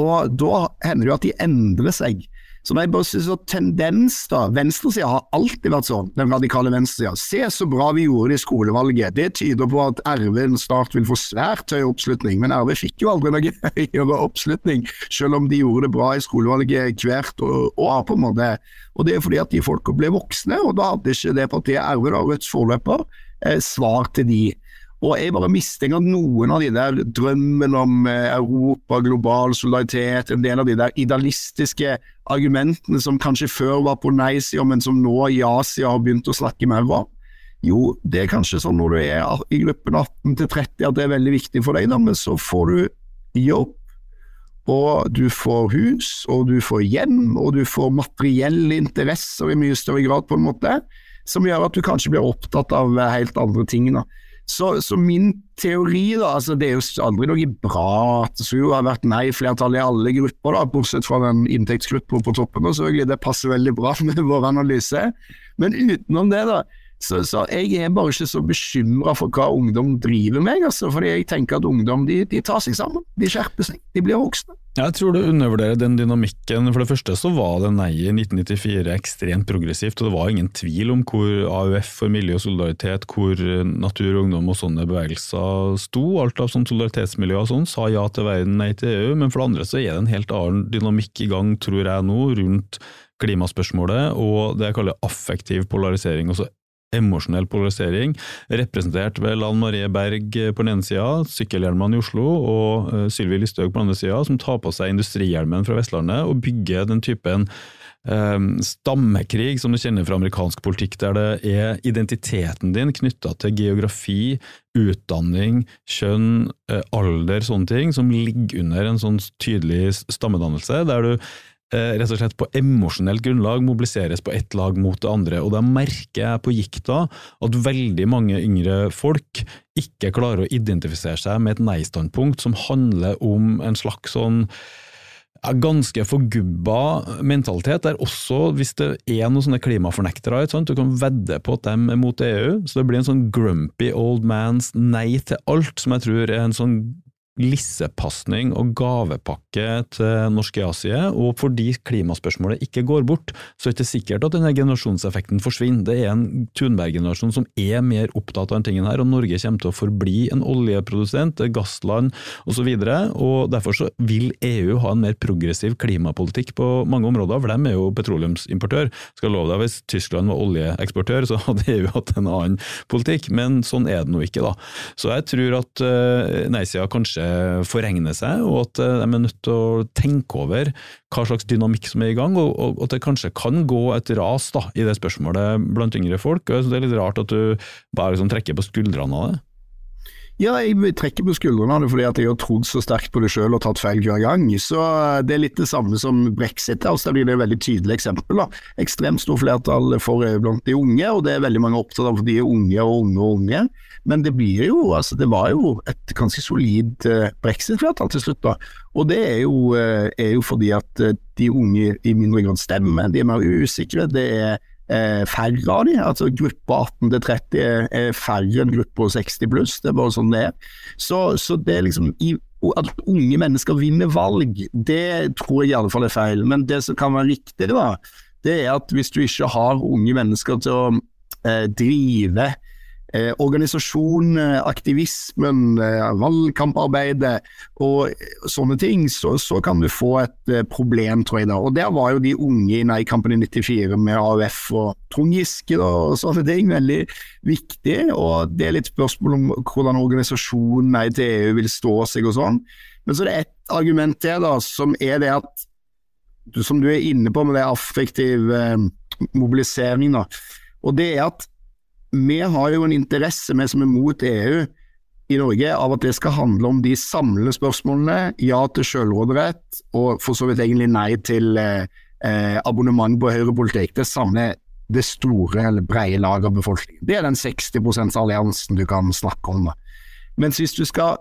Og da hender det jo at de endrer seg. Når jeg bare synes at tendens da, Venstresida har alltid vært sånn, den radikale venstresida. Se så bra vi gjorde det i skolevalget. Det tyder på at RV snart vil få svært høy oppslutning. Men RV fikk jo aldri noe høyere oppslutning, selv om de gjorde det bra i skolevalget hvert år. på en måte. Og det er fordi at de folka ble voksne, og da hadde ikke det partiet RV, da, Rødts forløper, eh, svar til de. Og jeg bare mistenker at noen av de der drømmen om eh, Europa, global solidaritet, en del av de der idealistiske argumentene som kanskje før var på nei-sida, men som nå i Asia har begynt å snakke mer om, jo, det er kanskje sånn når du er i gruppen 18 til 30 at det er veldig viktig for deg, da, men så får du jobb, og du får hus, og du får hjem, og du får materielle interesser i mye større grad, på en måte, som gjør at du kanskje blir opptatt av helt andre ting. da. Så, så, min teori, da, altså det er jo aldri noe bra at det har vært nei-flertall i alle grupper, da, bortsett fra den inntektsgruppa på toppen, og selvfølgelig, det passer veldig bra med vår analyse. Men utenom det, da, så, så, jeg er bare ikke så bekymra for hva ungdom driver med, altså, fordi jeg tenker at ungdom de, de, tar seg sammen, de skjerper seg, de blir voksne. Jeg tror du undervurderer den dynamikken. For det første så var det nei i 1994 ekstremt progressivt, og det var ingen tvil om hvor AUF for miljø og solidaritet, hvor Natur og Ungdom og sånne bevegelser sto. Alt av sånn solidaritetsmiljø og sånn sa ja til verden, nei til EU, men for det andre så er det en helt annen dynamikk i gang, tror jeg nå, rundt klimaspørsmålet og det jeg kaller affektiv polarisering. Også emosjonell polarisering, representert ved Lan Marie Berg på den ene sida, sykkelhjelmene i Oslo, og uh, Sylvi Listhaug på den andre sida, som tar på seg industrihjelmen fra Vestlandet og bygger den typen um, stammekrig som du kjenner fra amerikansk politikk, der det er identiteten din knytta til geografi, utdanning, kjønn, alder, sånne ting, som ligger under en sånn tydelig stammedannelse, der du Eh, rett og slett på emosjonelt grunnlag mobiliseres på ett lag mot det andre. Og da merker jeg på gikta at veldig mange yngre folk ikke klarer å identifisere seg med et nei-standpunkt som handler om en slags sånn ganske forgubba mentalitet, der også hvis det er noen sånne klimafornektere, du kan vedde på at de er mot EU, så det blir en sånn grumpy old man's nei til alt, som jeg tror er en sånn lissepasning og gavepakke til norske Asie, og fordi klimaspørsmålet ikke går bort, så er det ikke sikkert at denne generasjonseffekten forsvinner. Det er en Thunberg-generasjon som er mer opptatt av denne tingen her, og Norge kommer til å forbli en oljeprodusent, gassland osv. Derfor så vil EU ha en mer progressiv klimapolitikk på mange områder, for de er jo petroleumsimportør. Skal love deg, hvis Tyskland var oljeeksportør, så hadde EU hatt en annen politikk, men sånn er det nå ikke, da. Så jeg tror at uh, nei-sida kanskje kanskje foregne seg, og at eh, de er nødt til å tenke over hva slags dynamikk som er i gang, og, at det kanskje kan gå et ras da, i det spørsmålet blant yngre folk. og Det er litt rart at du bare liksom trekker på skuldrene av det. Ja, jeg trekker på skuldrene av det fordi at jeg har trodd så sterkt på det selv og tatt feil hver gang. Så eh, det er litt det samme som brexit. Altså, det blir et veldig tydelig eksempel. da. Ekstremt stort flertall for blant de unge, og det er veldig mange opptatt av de er unge og unge og unge. Men det blir jo, altså det var jo et ganske solid uh, brexit-flertall til slutt. da. Og det er jo, er jo fordi at de unge i mindre grad stemmer. De er mer usikre. det er færre av de, altså Gruppa 18 til 30 er færre enn gruppa 60 pluss. Det er bare sånn det er. Så, så det er liksom i, At unge mennesker vinner valg, det tror jeg i alle fall er feil. Men det som kan være riktig, da, det er at hvis du ikke har unge mennesker til å eh, drive eh, organisasjon, eh, aktivismen, eh, valgkamparbeidet og sånne ting, så, så, kan du få et problem, tror jeg. da. Og Der var jo de unge i Nei-kampen i 94 med AUF og Trond Giske og sånne ting veldig viktig. og Det er litt spørsmål om hvordan organisasjonen Nei til EU vil stå seg og sånn. Men så er det ett argument til, da, som er det at som du er inne på med det affektiv eh, mobilisering, da. Og det er at vi har jo en interesse, vi som er mot EU i Norge, av at det skal handle om de samlende spørsmålene. Ja til selvråderett, og for så vidt egentlig nei til eh, eh abonnement på høyrepolitikk. Det samler det store eller brede laget av befolkningen. Det er den 60 %-alliansen du kan snakke om. Mens hvis du skal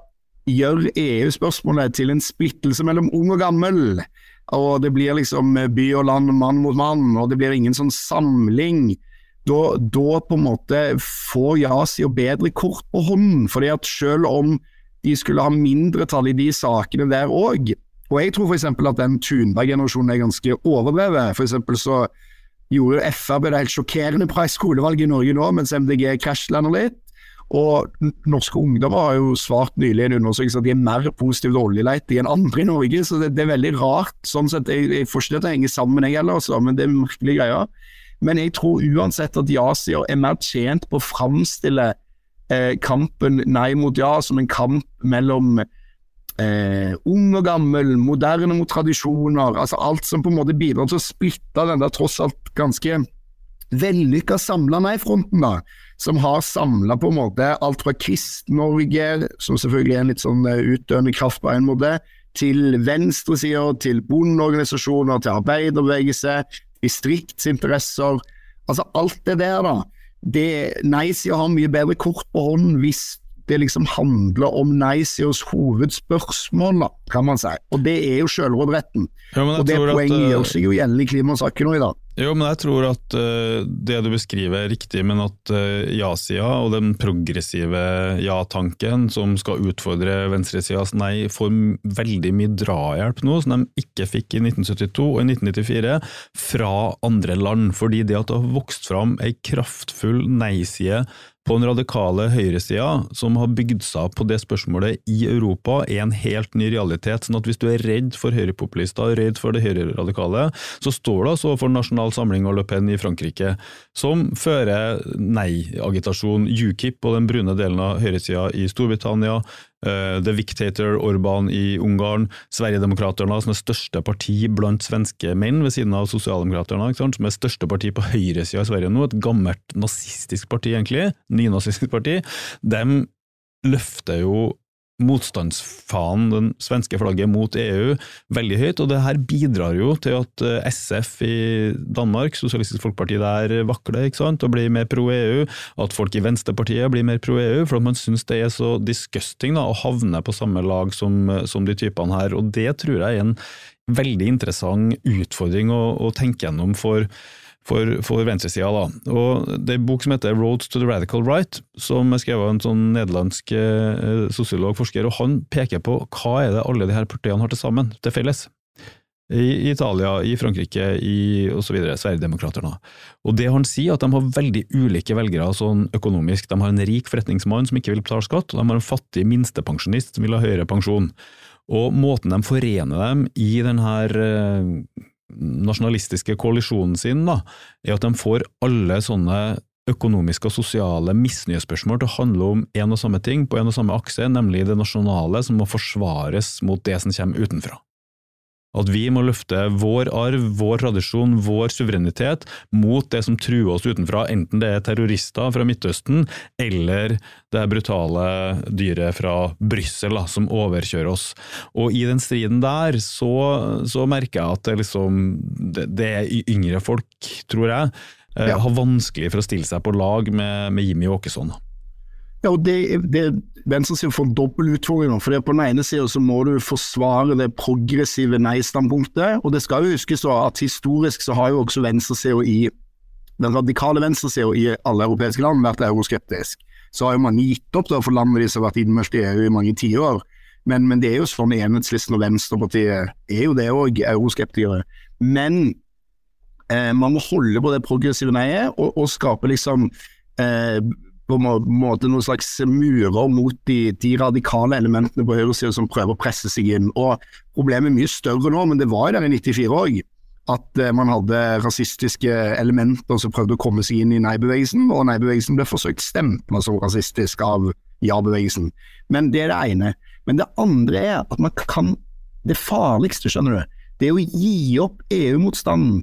gjøre EU-spørsmålet til en splittelse mellom ung og gammel, og det blir liksom by og land, mann mot mann, og det blir ingen sånn samling da, da, på en måte får Yasi og bedre kort på hånden. fordi at selv om de skulle ha mindretall i de sakene der òg, og jeg tror f.eks. at den Thunberg-generasjonen er ganske overdrevet. For eksempel så gjorde Frp det helt sjokkerende bra i skolevalget i Norge nå, mens MDG krasjlander litt. Og norske ungdommer har jo svart nylig i en undersøkelse at de er mer positive til oljeleting enn andre i Norge, så det, det, er veldig rart. sånn sett, Jeg, jeg får ikke det til å henge sammen, jeg heller, altså, men det er merkelige greier. Men jeg tror uansett at ja-sida er mer tjent på å framstille eh, kampen nei mot ja som en kamp mellom eh, ung og gammel, moderne mot tradisjoner. altså Alt som på en måte bidrar til å splitte den der tross alt ganske vellykka samla nei-fronten, da. Som har samla på en måte alt fra Krist-Norge, som selvfølgelig er en litt sånn eh, utdøende kraft på en måte, til venstresida, til bondeorganisasjoner, til arbeiderbevegelse, distriktsinteresser. Altså alt det der, da. Det, Nei-sida har mye bedre kort på hånden hvis det liksom handler om nei-sidas hovedspørsmål, kan man si. Og det er jo sjølråderetten. Ja, og det poenget eh, gjør seg jo gjeldende i klimasaken nå i dag. Jo, men jeg tror at uh, det du beskriver er riktig, men at uh, ja-sida og den progressive ja-tanken som skal utfordre venstresidas nei, får veldig mye drahjelp nå, som de ikke fikk i 1972 og i 1994, fra andre land. Fordi det at det har vokst fram ei kraftfull nei-side på den radikale høyresida, som har bygd seg opp på det spørsmålet i Europa, er en helt ny realitet. sånn at hvis du er redd for høyrepopulister, redd for det høyreradikale, så står du altså overfor Nasjonal Samling og Le Pen i Frankrike, som fører nei-agitasjon. UKIP og den brune delen av høyresida i Storbritannia, The Victator Orban i Ungarn, Sverigedemokraterna, som er største parti blant svenske menn, ved siden av Sosialdemokraterna, som er største parti på høyresida i Sverige nå, et gammelt nazistisk parti egentlig, nynazistisk parti, de løfter jo motstandsfanen, den svenske flagget, mot EU veldig høyt, og det her bidrar jo til at eh, SF i Danmark, Sosialistisk Folkeparti der, vakler ikke sant, og blir mer pro-EU, at folk i Venstrepartiet blir mer pro-EU, for at man syns det er så disgusting da, å havne på samme lag som, som de typene her, og det tror jeg er en veldig interessant utfordring å, å tenke gjennom for for, for venstresida. da. Og Det er en bok som heter Road to the Radical Right, som er skrevet av en sånn nederlandsk eh, sosiolog forsker, og han peker på hva er det alle de her partiene har til sammen, til felles. I Italia, i Frankrike, i osv. Sverigedemokraterna. Og det han sier, at de har veldig ulike velgere sånn økonomisk. De har en rik forretningsmann som ikke vil betale skatt, og de har en fattig minstepensjonist som vil ha høyere pensjon. Og måten de forener dem i denne nasjonalistiske koalisjonen sin, da, er at de får alle sånne økonomiske og sosiale misnøyespørsmål til å handle om en og samme ting på en og samme akse, nemlig det nasjonale som må forsvares mot det som kommer utenfra. At vi må løfte vår arv, vår tradisjon, vår suverenitet mot det som truer oss utenfra, enten det er terrorister fra Midtøsten eller det brutale dyret fra Brussel da, som overkjører oss. Og i den striden der så, så merker jeg at det, liksom, det, det er yngre folk, tror jeg, ja. har vanskelig for å stille seg på lag med, med Jimmy Åkesson. Ja, og det, det Venstresiden får en dobbel utfordring. for På den ene siden så må du forsvare det progressive nei-standpunktet. og Det skal jo huskes at historisk så har jo også venstresiden i den radikale venstresiden i alle europeiske land vært euroskeptisk. Så har jo mange gitt opp da for landene de som har vært innmeldt i EU i mange tiår. Men, men det er jo sånn Enhetslisten og Venstrepartiet er jo det òg, euroskeptikere. Men eh, man må holde på det progressive neiet og, og skape liksom eh, på en måte noen slags murer mot de, de radikale elementene på høyresida som prøver å presse seg inn. Og Problemet er mye større nå, men det var jo der i 94 òg. At eh, man hadde rasistiske elementer som prøvde å komme seg inn i nei-bevegelsen, og nei-bevegelsen ble forsøkt stempla som rasistisk av ja-bevegelsen. Men det er det ene. Men det andre er at man kan Det farligste, skjønner du, det er å gi opp EU-motstanden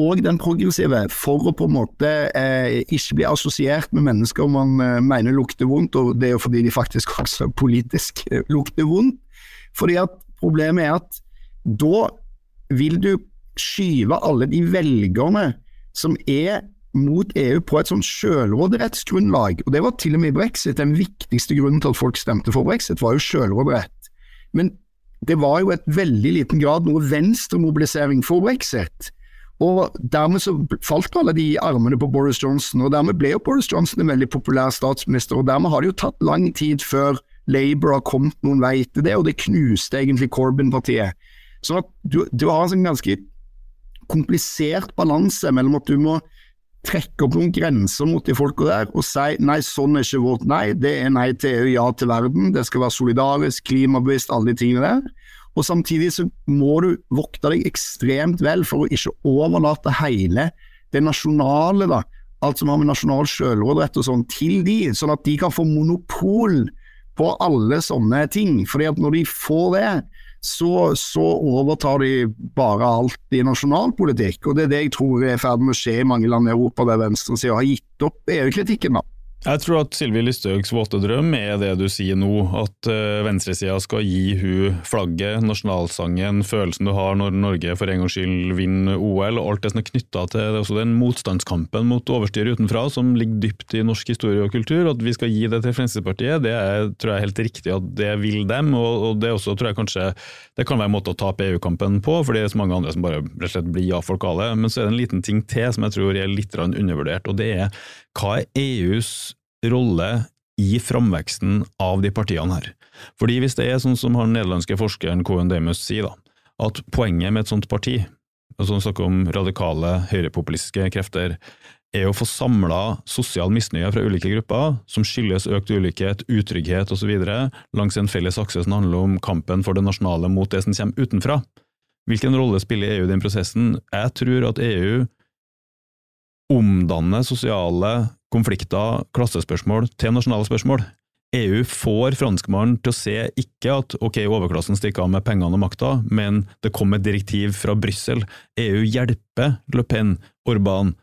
og den progressive for å på en måte eh, ikke bli assosiert med mennesker man eh, mener lukter vondt, og det er jo fordi de faktisk også politisk eh, lukter vondt. Fordi at Problemet er at da vil du skyve alle de velgerne som er mot EU på et sånn sjølråderettsgrunnlag. og det var til og med i brexit den viktigste grunnen til at folk stemte for brexit, var jo sjølråderett. Men det var jo et veldig liten grad noe venstremobilisering for brexit. Og dermed så falt alle de armene på Boris Johnson, og dermed ble jo Boris Johnson en veldig populær statsminister, og dermed har det jo tatt lang tid før Labour har kommet noen vei til det, og det knuste egentlig Corbyn-partiet. Så du, du har en sånn ganske komplisert balanse mellom at du må trekke opp noen grenser mot de folka der og si nei, sånn er ikke vårt nei, det er nei til EU, ja til verden, det skal være solidarisk, klimabevisst, alle de tingene der. Og samtidig så må du vokte deg ekstremt vel for å ikke overlate hele det nasjonale da, alt som har med nasjonal selvråderett og sånn, til de, sånn at de kan få monopol på alle sånne ting. Fordi at når de får det, så, så overtar de bare alt i nasjonalpolitikk. Og det er det jeg tror er i ferd med å skje i mange land i Europa, der venstresida har gitt opp EU-kritikken. da. Jeg tror at Sylvi Listhaugs våte drøm er det du sier nå, at uh, venstresida skal gi hun flagget, nasjonalsangen, følelsen du har når Norge for en gangs skyld vinner OL, og alt det som er knytta til det, den motstandskampen mot overstyr utenfra som ligger dypt i norsk historie og kultur. At vi skal gi det til Fremskrittspartiet, det er, tror jeg er helt riktig at det vil dem. Og, og det også tror jeg kanskje det kan være en måte å tape EU-kampen på, for det er så mange andre som bare rett og slett blir ja-folk av. Men så er det en liten ting til som jeg tror er litt undervurdert, og det er hva er EUs rolle i framveksten av de partiene her? Fordi hvis det er sånn som han nederlandske forskeren Cohen Damus sier, da, at poenget med et sånt parti, altså han snakker om radikale høyrepopulistiske krefter, er å få samla sosial misnøye fra ulike grupper, som skyldes økt ulikhet, utrygghet osv., langs en felles akse som handler om kampen for det nasjonale mot det som kommer utenfra. Hvilken rolle spiller EU i den prosessen? Jeg tror at EU omdanner sosiale konflikter, klassespørsmål, til nasjonale spørsmål. EU får franskmannen til å se ikke at ok, overklassen stikker av med pengene og makta, men det kom et direktiv fra Brussel. EU hjelper Le Pen, Orban,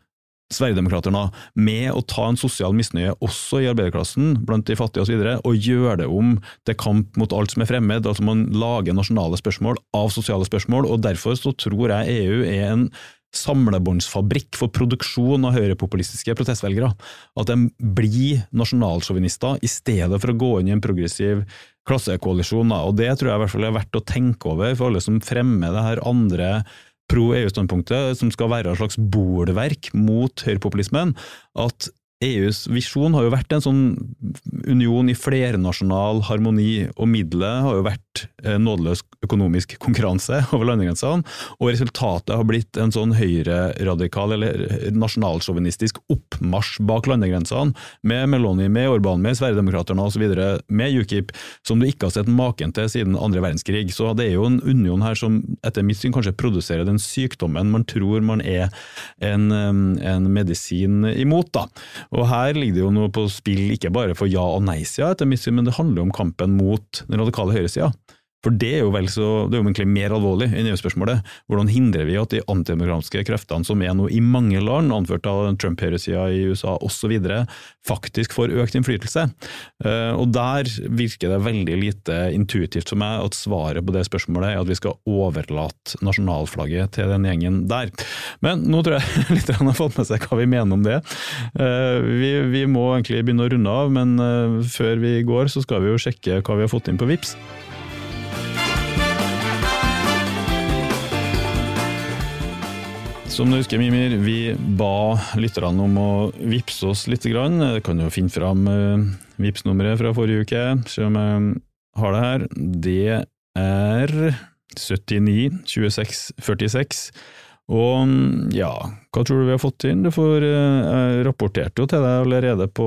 Sverigedemokraterna med å ta en sosial misnøye også i arbeiderklassen, blant de fattige osv., og, og gjøre det om til kamp mot alt som er fremmed. Altså Man lager nasjonale spørsmål av sosiale spørsmål, og derfor så tror jeg EU er en samlebåndsfabrikk for produksjon av høyrepopulistiske protestvelgere. At de blir nasjonalsjåvinister i stedet for å gå inn i en progressiv klassekoalisjon. Og Det tror jeg i hvert fall er verdt å tenke over for alle som fremmer det her andre pro-EU-standpunktet, som skal være et slags bolverk mot høyrepopulismen. At EUs visjon har jo vært en sånn union i flernasjonal harmoni, og middelet har jo vært eh, nådeløs økonomisk konkurranse over landegrensene, og resultatet har blitt en sånn høyreradikal eller nasjonalsjåvinistisk oppmarsj bak landegrensene, med Meloni, med Orban, med Sverigedemokraterna osv., med UKIP, som du ikke har sett maken til siden andre verdenskrig. Så det er jo en union her som etter mitt syn kanskje produserer den sykdommen man tror man er en, en medisin imot. da. Og her ligger det jo noe på spill, ikke bare for ja- og nei-sida, men det handler om kampen mot den radikale høyresida. For det er jo vel så, det er jo egentlig mer alvorlig enn EU-spørsmålet. Hvordan hindrer vi at de antidemokratiske kreftene som er nå i mange land, anført av Trump-høyresida i USA osv., faktisk får økt innflytelse? Eh, og der virker det veldig lite intuitivt for meg at svaret på det spørsmålet er at vi skal overlate nasjonalflagget til den gjengen der. Men nå tror jeg litt har fått med seg hva vi mener om det. Eh, vi, vi må egentlig begynne å runde av, men eh, før vi går så skal vi jo sjekke hva vi har fått inn på VIPS. Som du husker, Mimir, vi ba lytterne om å vippse oss litt. Jeg kan jo finne fram uh, Vipps-nummeret fra forrige uke, se om jeg har det her. Det er 79 26 46. Og ja, hva tror du vi har fått inn? Får, eh, jeg rapporterte jo til deg allerede på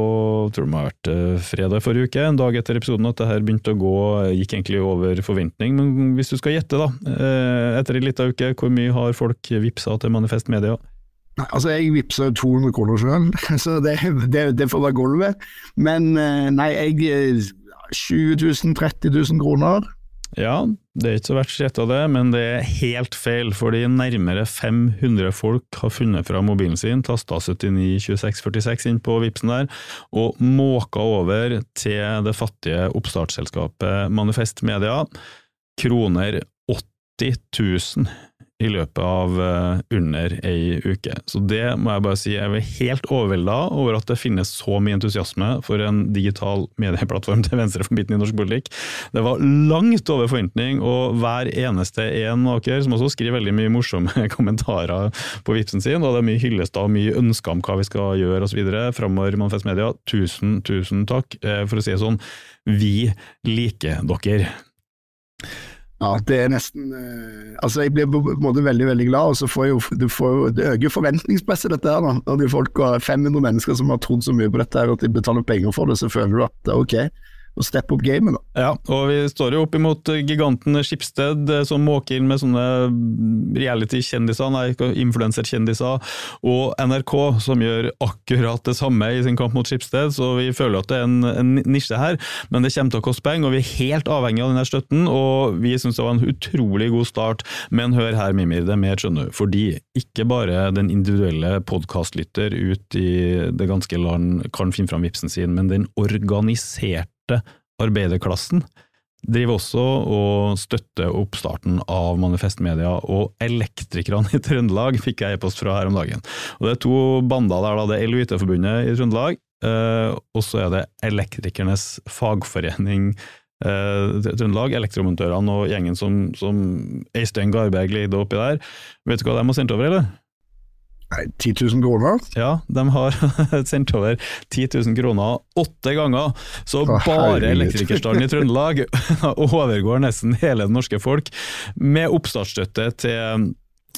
tror det må ha vært eh, fredag forrige uke, en dag etter episoden, at det her begynte å gå, gikk egentlig over forventning. Men hvis du skal gjette, da, eh, etter en liten uke, hvor mye har folk vippsa til Manifest Media? Nei, altså Jeg vippsa 200 kroner sjøl, så det, det, det, får være gulvet. Men nei, jeg 20 000, 30 000 kroner. Ja, det er ikke så verst gjetta det, men det er helt feil, fordi nærmere 500 folk har funnet fra mobilen sin, tasta 792646 inn på Vipsen der, og måka over til det fattige oppstartsselskapet Manifest Media. Kroner 80 000 i løpet av uh, under ei uke. Så det må jeg bare si, jeg er helt overvelda over at det finnes så mye entusiasme for en digital medieplattform til venstre for midten i norsk politikk. Det var langt over forventning, og hver eneste en av dere, som også skriver veldig mye morsomme kommentarer på Vipsen sin, og det er mye hyllester og mye ønsker om hva vi skal gjøre osv. framover i Manifest Media, tusen, tusen takk. Eh, for å si det sånn, vi liker dere. Ja, det er nesten uh, Altså, jeg blir på en måte veldig veldig glad, og så får jo, du får jo, det øker forventningspresset, dette her. da. Når de folk har 500 mennesker som har trodd så mye på dette her, at de betaler penger for det, så føler du at ok, å steppe opp gamet, da. Ja, og vi står jo opp imot giganten Skipsted, eh, som måker inn med sånne reality-kjendiser, nei, influenserkjendiser, og NRK, som gjør akkurat det samme i sin kamp mot Skipsted, så vi føler at det er en, en nisje her, men det kommer til å koste penger, og vi er helt avhengig av denne støtten, og vi syns det var en utrolig god start, men hør her, Mimir, det er mer, skjønner du, fordi ikke bare den individuelle podkastlytter ut i det ganske land kan finne fram vipsen sin, men den organiserte arbeiderklassen driver også og støtter oppstarten av Manifestmedia, og Elektrikerne i Trøndelag fikk jeg e-post fra her om dagen. Og Det er to bander der, da. Det er LUIT-forbundet i Trøndelag, eh, og så er det Elektrikernes fagforening eh, Trøndelag, elektromontørene og gjengen som, som Øystein Garberg leide oppi der. Vet du hva de har sendt over, eller? Nei, 10 000 kroner? Ja, de har sendt over 10 000 kroner åtte ganger. Så Å, bare elektrikerstanden i Trøndelag overgår nesten hele det norske folk med oppstartsstøtte til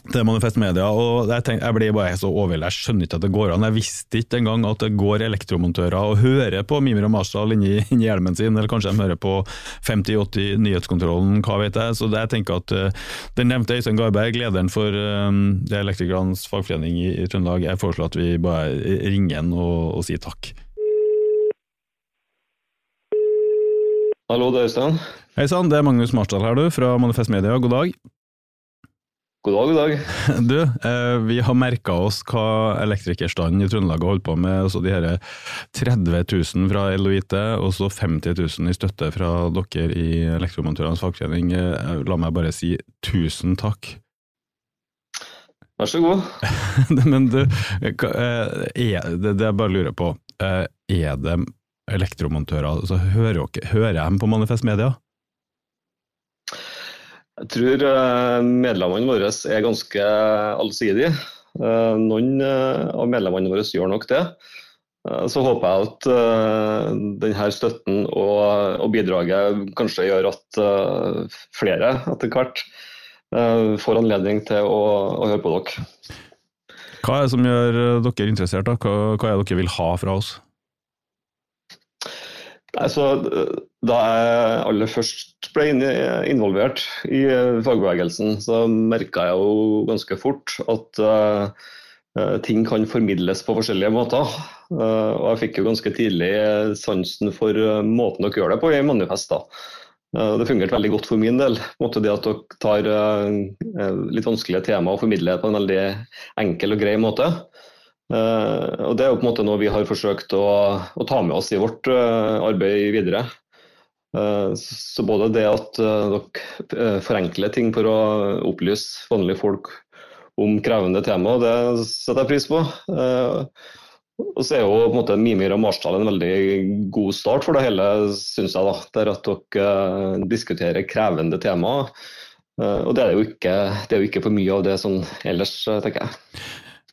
til Manifest Media, og jeg, tenk, jeg ble bare så overveldet. Jeg skjønner ikke at det går an. Jeg visste ikke engang at det går elektromontører og hører på Mimir og Marshall inni, inni hjelmen sin, eller kanskje de hører på 50-80 Nyhetskontrollen, hva vet jeg. Så det jeg tenker at uh, Den nevnte Øystein Garberg, lederen for det Elektrikernes fagforening i, i Trøndelag, jeg foreslår at vi bare ringer han og, og sier takk. Hallo, det er Øystein. Hei sann, det er Magnus Marsdal her, du, fra Manifest Media. God dag. God dag, god dag. Du, eh, vi har merka oss hva elektrikerstanden i Trøndelag har holdt på med. Altså de her 30 000 fra LOIT, og så 50 000 i støtte fra dere i Elektromontørenes fagforening. Eh, La meg bare si tusen takk. Vær så god. Men du, hva- eh, er, det, det jeg bare lurer på, eh, er det elektromontører, altså hører, dere, hører jeg dem på Manifest Media? Jeg tror eh, medlemmene våre er ganske allsidige. Eh, Noen eh, av medlemmene våre gjør nok det. Så håper jeg at denne støtten og, bidraget kanskje gjør at flere etter hvert får anledning til å, høre på dere. Hva er det som gjør dere interessert? Hva er det dere vil ha fra oss? Så, eh, da jeg aller først ble involvert i eh, fagbevegelsen, så merka jeg jo ganske fort at eh, ting kan formidles på forskjellige måter. Og jeg fikk jo ganske tidlig sansen for måten dere gjør det på i Manifest. da. Det fungerte veldig godt for min del. Det at dere tar litt vanskelige temaer og formidler det på en veldig enkel og grei måte. Eh, og Det er jo på en måte noe vi har forsøkt å, å ta med oss i vårt eh, arbeid videre. Eh, så både det at dere forenkler ting for å opplyse vanlige folk om krevende tema, det setter jeg pris på. Og så er jo på en måte Mimir og Marsdal en veldig god start for det hele, syns jeg. da, Der at dere diskuterer krevende temaer. Og det er jo ikke, det er jo ikke for mye av det sånn ellers, tenker jeg.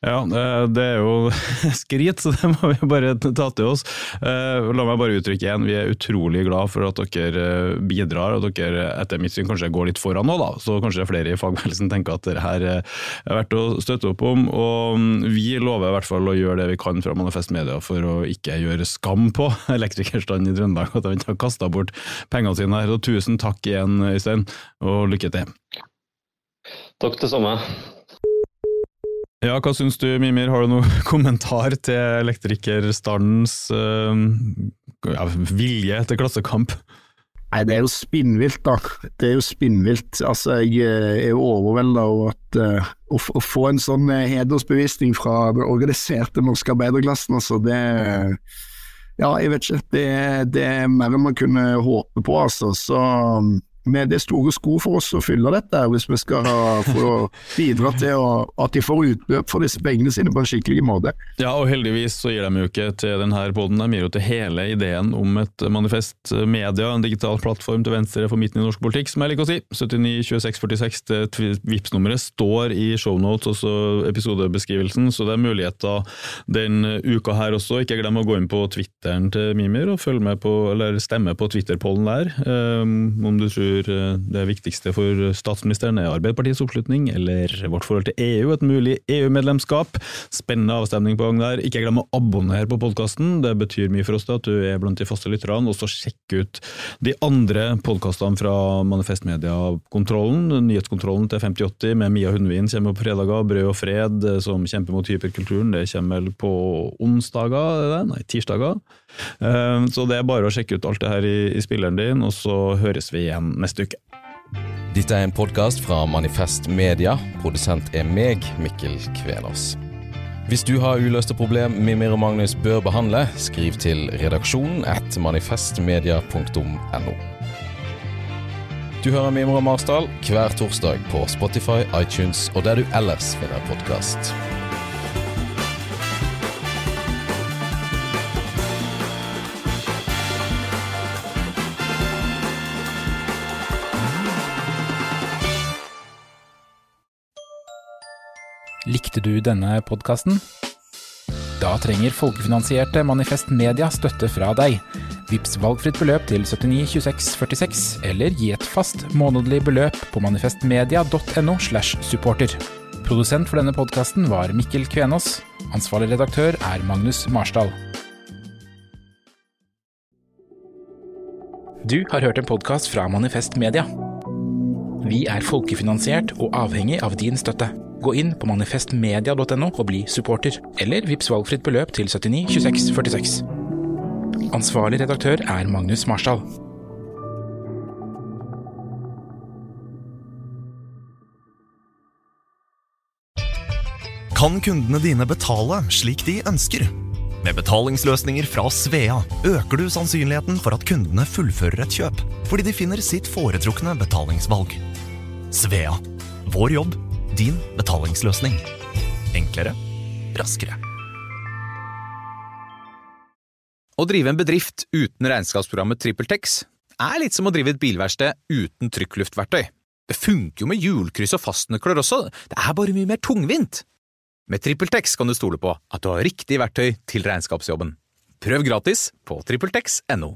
Ja, det er jo skrit, så det må vi bare ta til oss. Eh, La meg bare uttrykke igjen, vi er utrolig glad for at dere eh, bidrar, og dere etter mitt syn kanskje går litt foran nå, da. Så kanskje flere i fagbevegelsen tenker at dette her eh, er verdt å støtte opp om. Og mm, vi lover i hvert fall å gjøre det vi kan fra Manifest Media for å ikke gjøre skam på elektrikerstanden i Trøndelag, at de ikke har kasta bort pengene sine her. Så tusen takk igjen, Øystein, og lykke til. Takk det samme. Ja, hva syns du, Mimir? Har du noen kommentar til elektrikerstandens uh, ja, vilje til klassekamp? Nei, det er jo spinnvilt, da. Det er jo spinnvilt. Altså, jeg eh, er jo overvelda over at uh, å, å få en sånn hedersbevisning fra den organiserte norske arbeiderklassen, altså, det Ja, jeg vet ikke. Det, det er mer enn man kunne håpe på, altså. Så med det er store sko for oss å fylle dette, hvis vi skal bidra til å, at de får utløp for disse pengene sine på en skikkelig måte. Ja, og heldigvis så gir de jo ikke til denne poden, de gir jo til hele ideen om et manifest media, en digital plattform til venstre for midten i norsk politikk, som jeg liker å si. 79 26 46, det Vipps-nummeret står i shownotes, også episodebeskrivelsen, så det er muligheter den uka her også. Ikke glem å gå inn på Twitteren til Mimir og følge med på, eller stemme på Twitter-pollen der, um, om du tror tror eh, det viktigste for statsministeren er Arbeiderpartiets oppslutning, eller vårt forhold til EU, et mulig EU-medlemskap. Spennende avstemning på gang der. Ikke glem å abonnere på podkasten, det betyr mye for oss da, at du er blant de faste lytterne. Og så sjekk ut de andre podkastene fra Manifest Media-kontrollen, nyhetskontrollen til 5080 med Mia Hundvin kommer på fredager, Brød og fred som kjemper mot hyperkulturen, det kommer vel på onsdager, nei, tirsdager. Eh, så det er bare å sjekke ut alt det her i, i spilleren din, og så høres vi igjen neste uke. Dette er en podkast fra Manifest Media. Produsent er meg, Mikkel Kvenås. Hvis du har uløste problem Mimir og Magnus bør behandle, skriv til redaksjonen at manifestmedia.no. Du hører Mimir og Marsdal hver torsdag på Spotify, iTunes og der du ellers finner podkast. Likte du denne podkasten? Da trenger folkefinansierte Manifest Media støtte fra deg. Vips valgfritt beløp til 792646, eller gi et fast månedlig beløp på manifestmedia.no slash supporter. Produsent for denne podkasten var Mikkel Kvenås. Ansvarlig redaktør er Magnus Marsdal. Du har hørt en podkast fra Manifest Media. Vi er folkefinansiert og avhengig av din støtte. Gå inn på manifestmedia.no og bli supporter, eller vips valgfritt beløp til 79 26 46. Ansvarlig redaktør er Magnus Marsdal. Kan kundene dine betale slik de ønsker? Med betalingsløsninger fra Svea øker du sannsynligheten for at kundene fullfører et kjøp, fordi de finner sitt foretrukne betalingsvalg. Svea vår jobb, din betalingsløsning. Enklere, raskere. Å drive en bedrift uten regnskapsprogrammet TrippelTex er litt som å drive et bilverksted uten trykkluftverktøy. Det funker jo med hjulkryss og fastnøkler også, det er bare mye mer tungvint. Med TrippelTex kan du stole på at du har riktig verktøy til regnskapsjobben. Prøv gratis på trippeltex.no.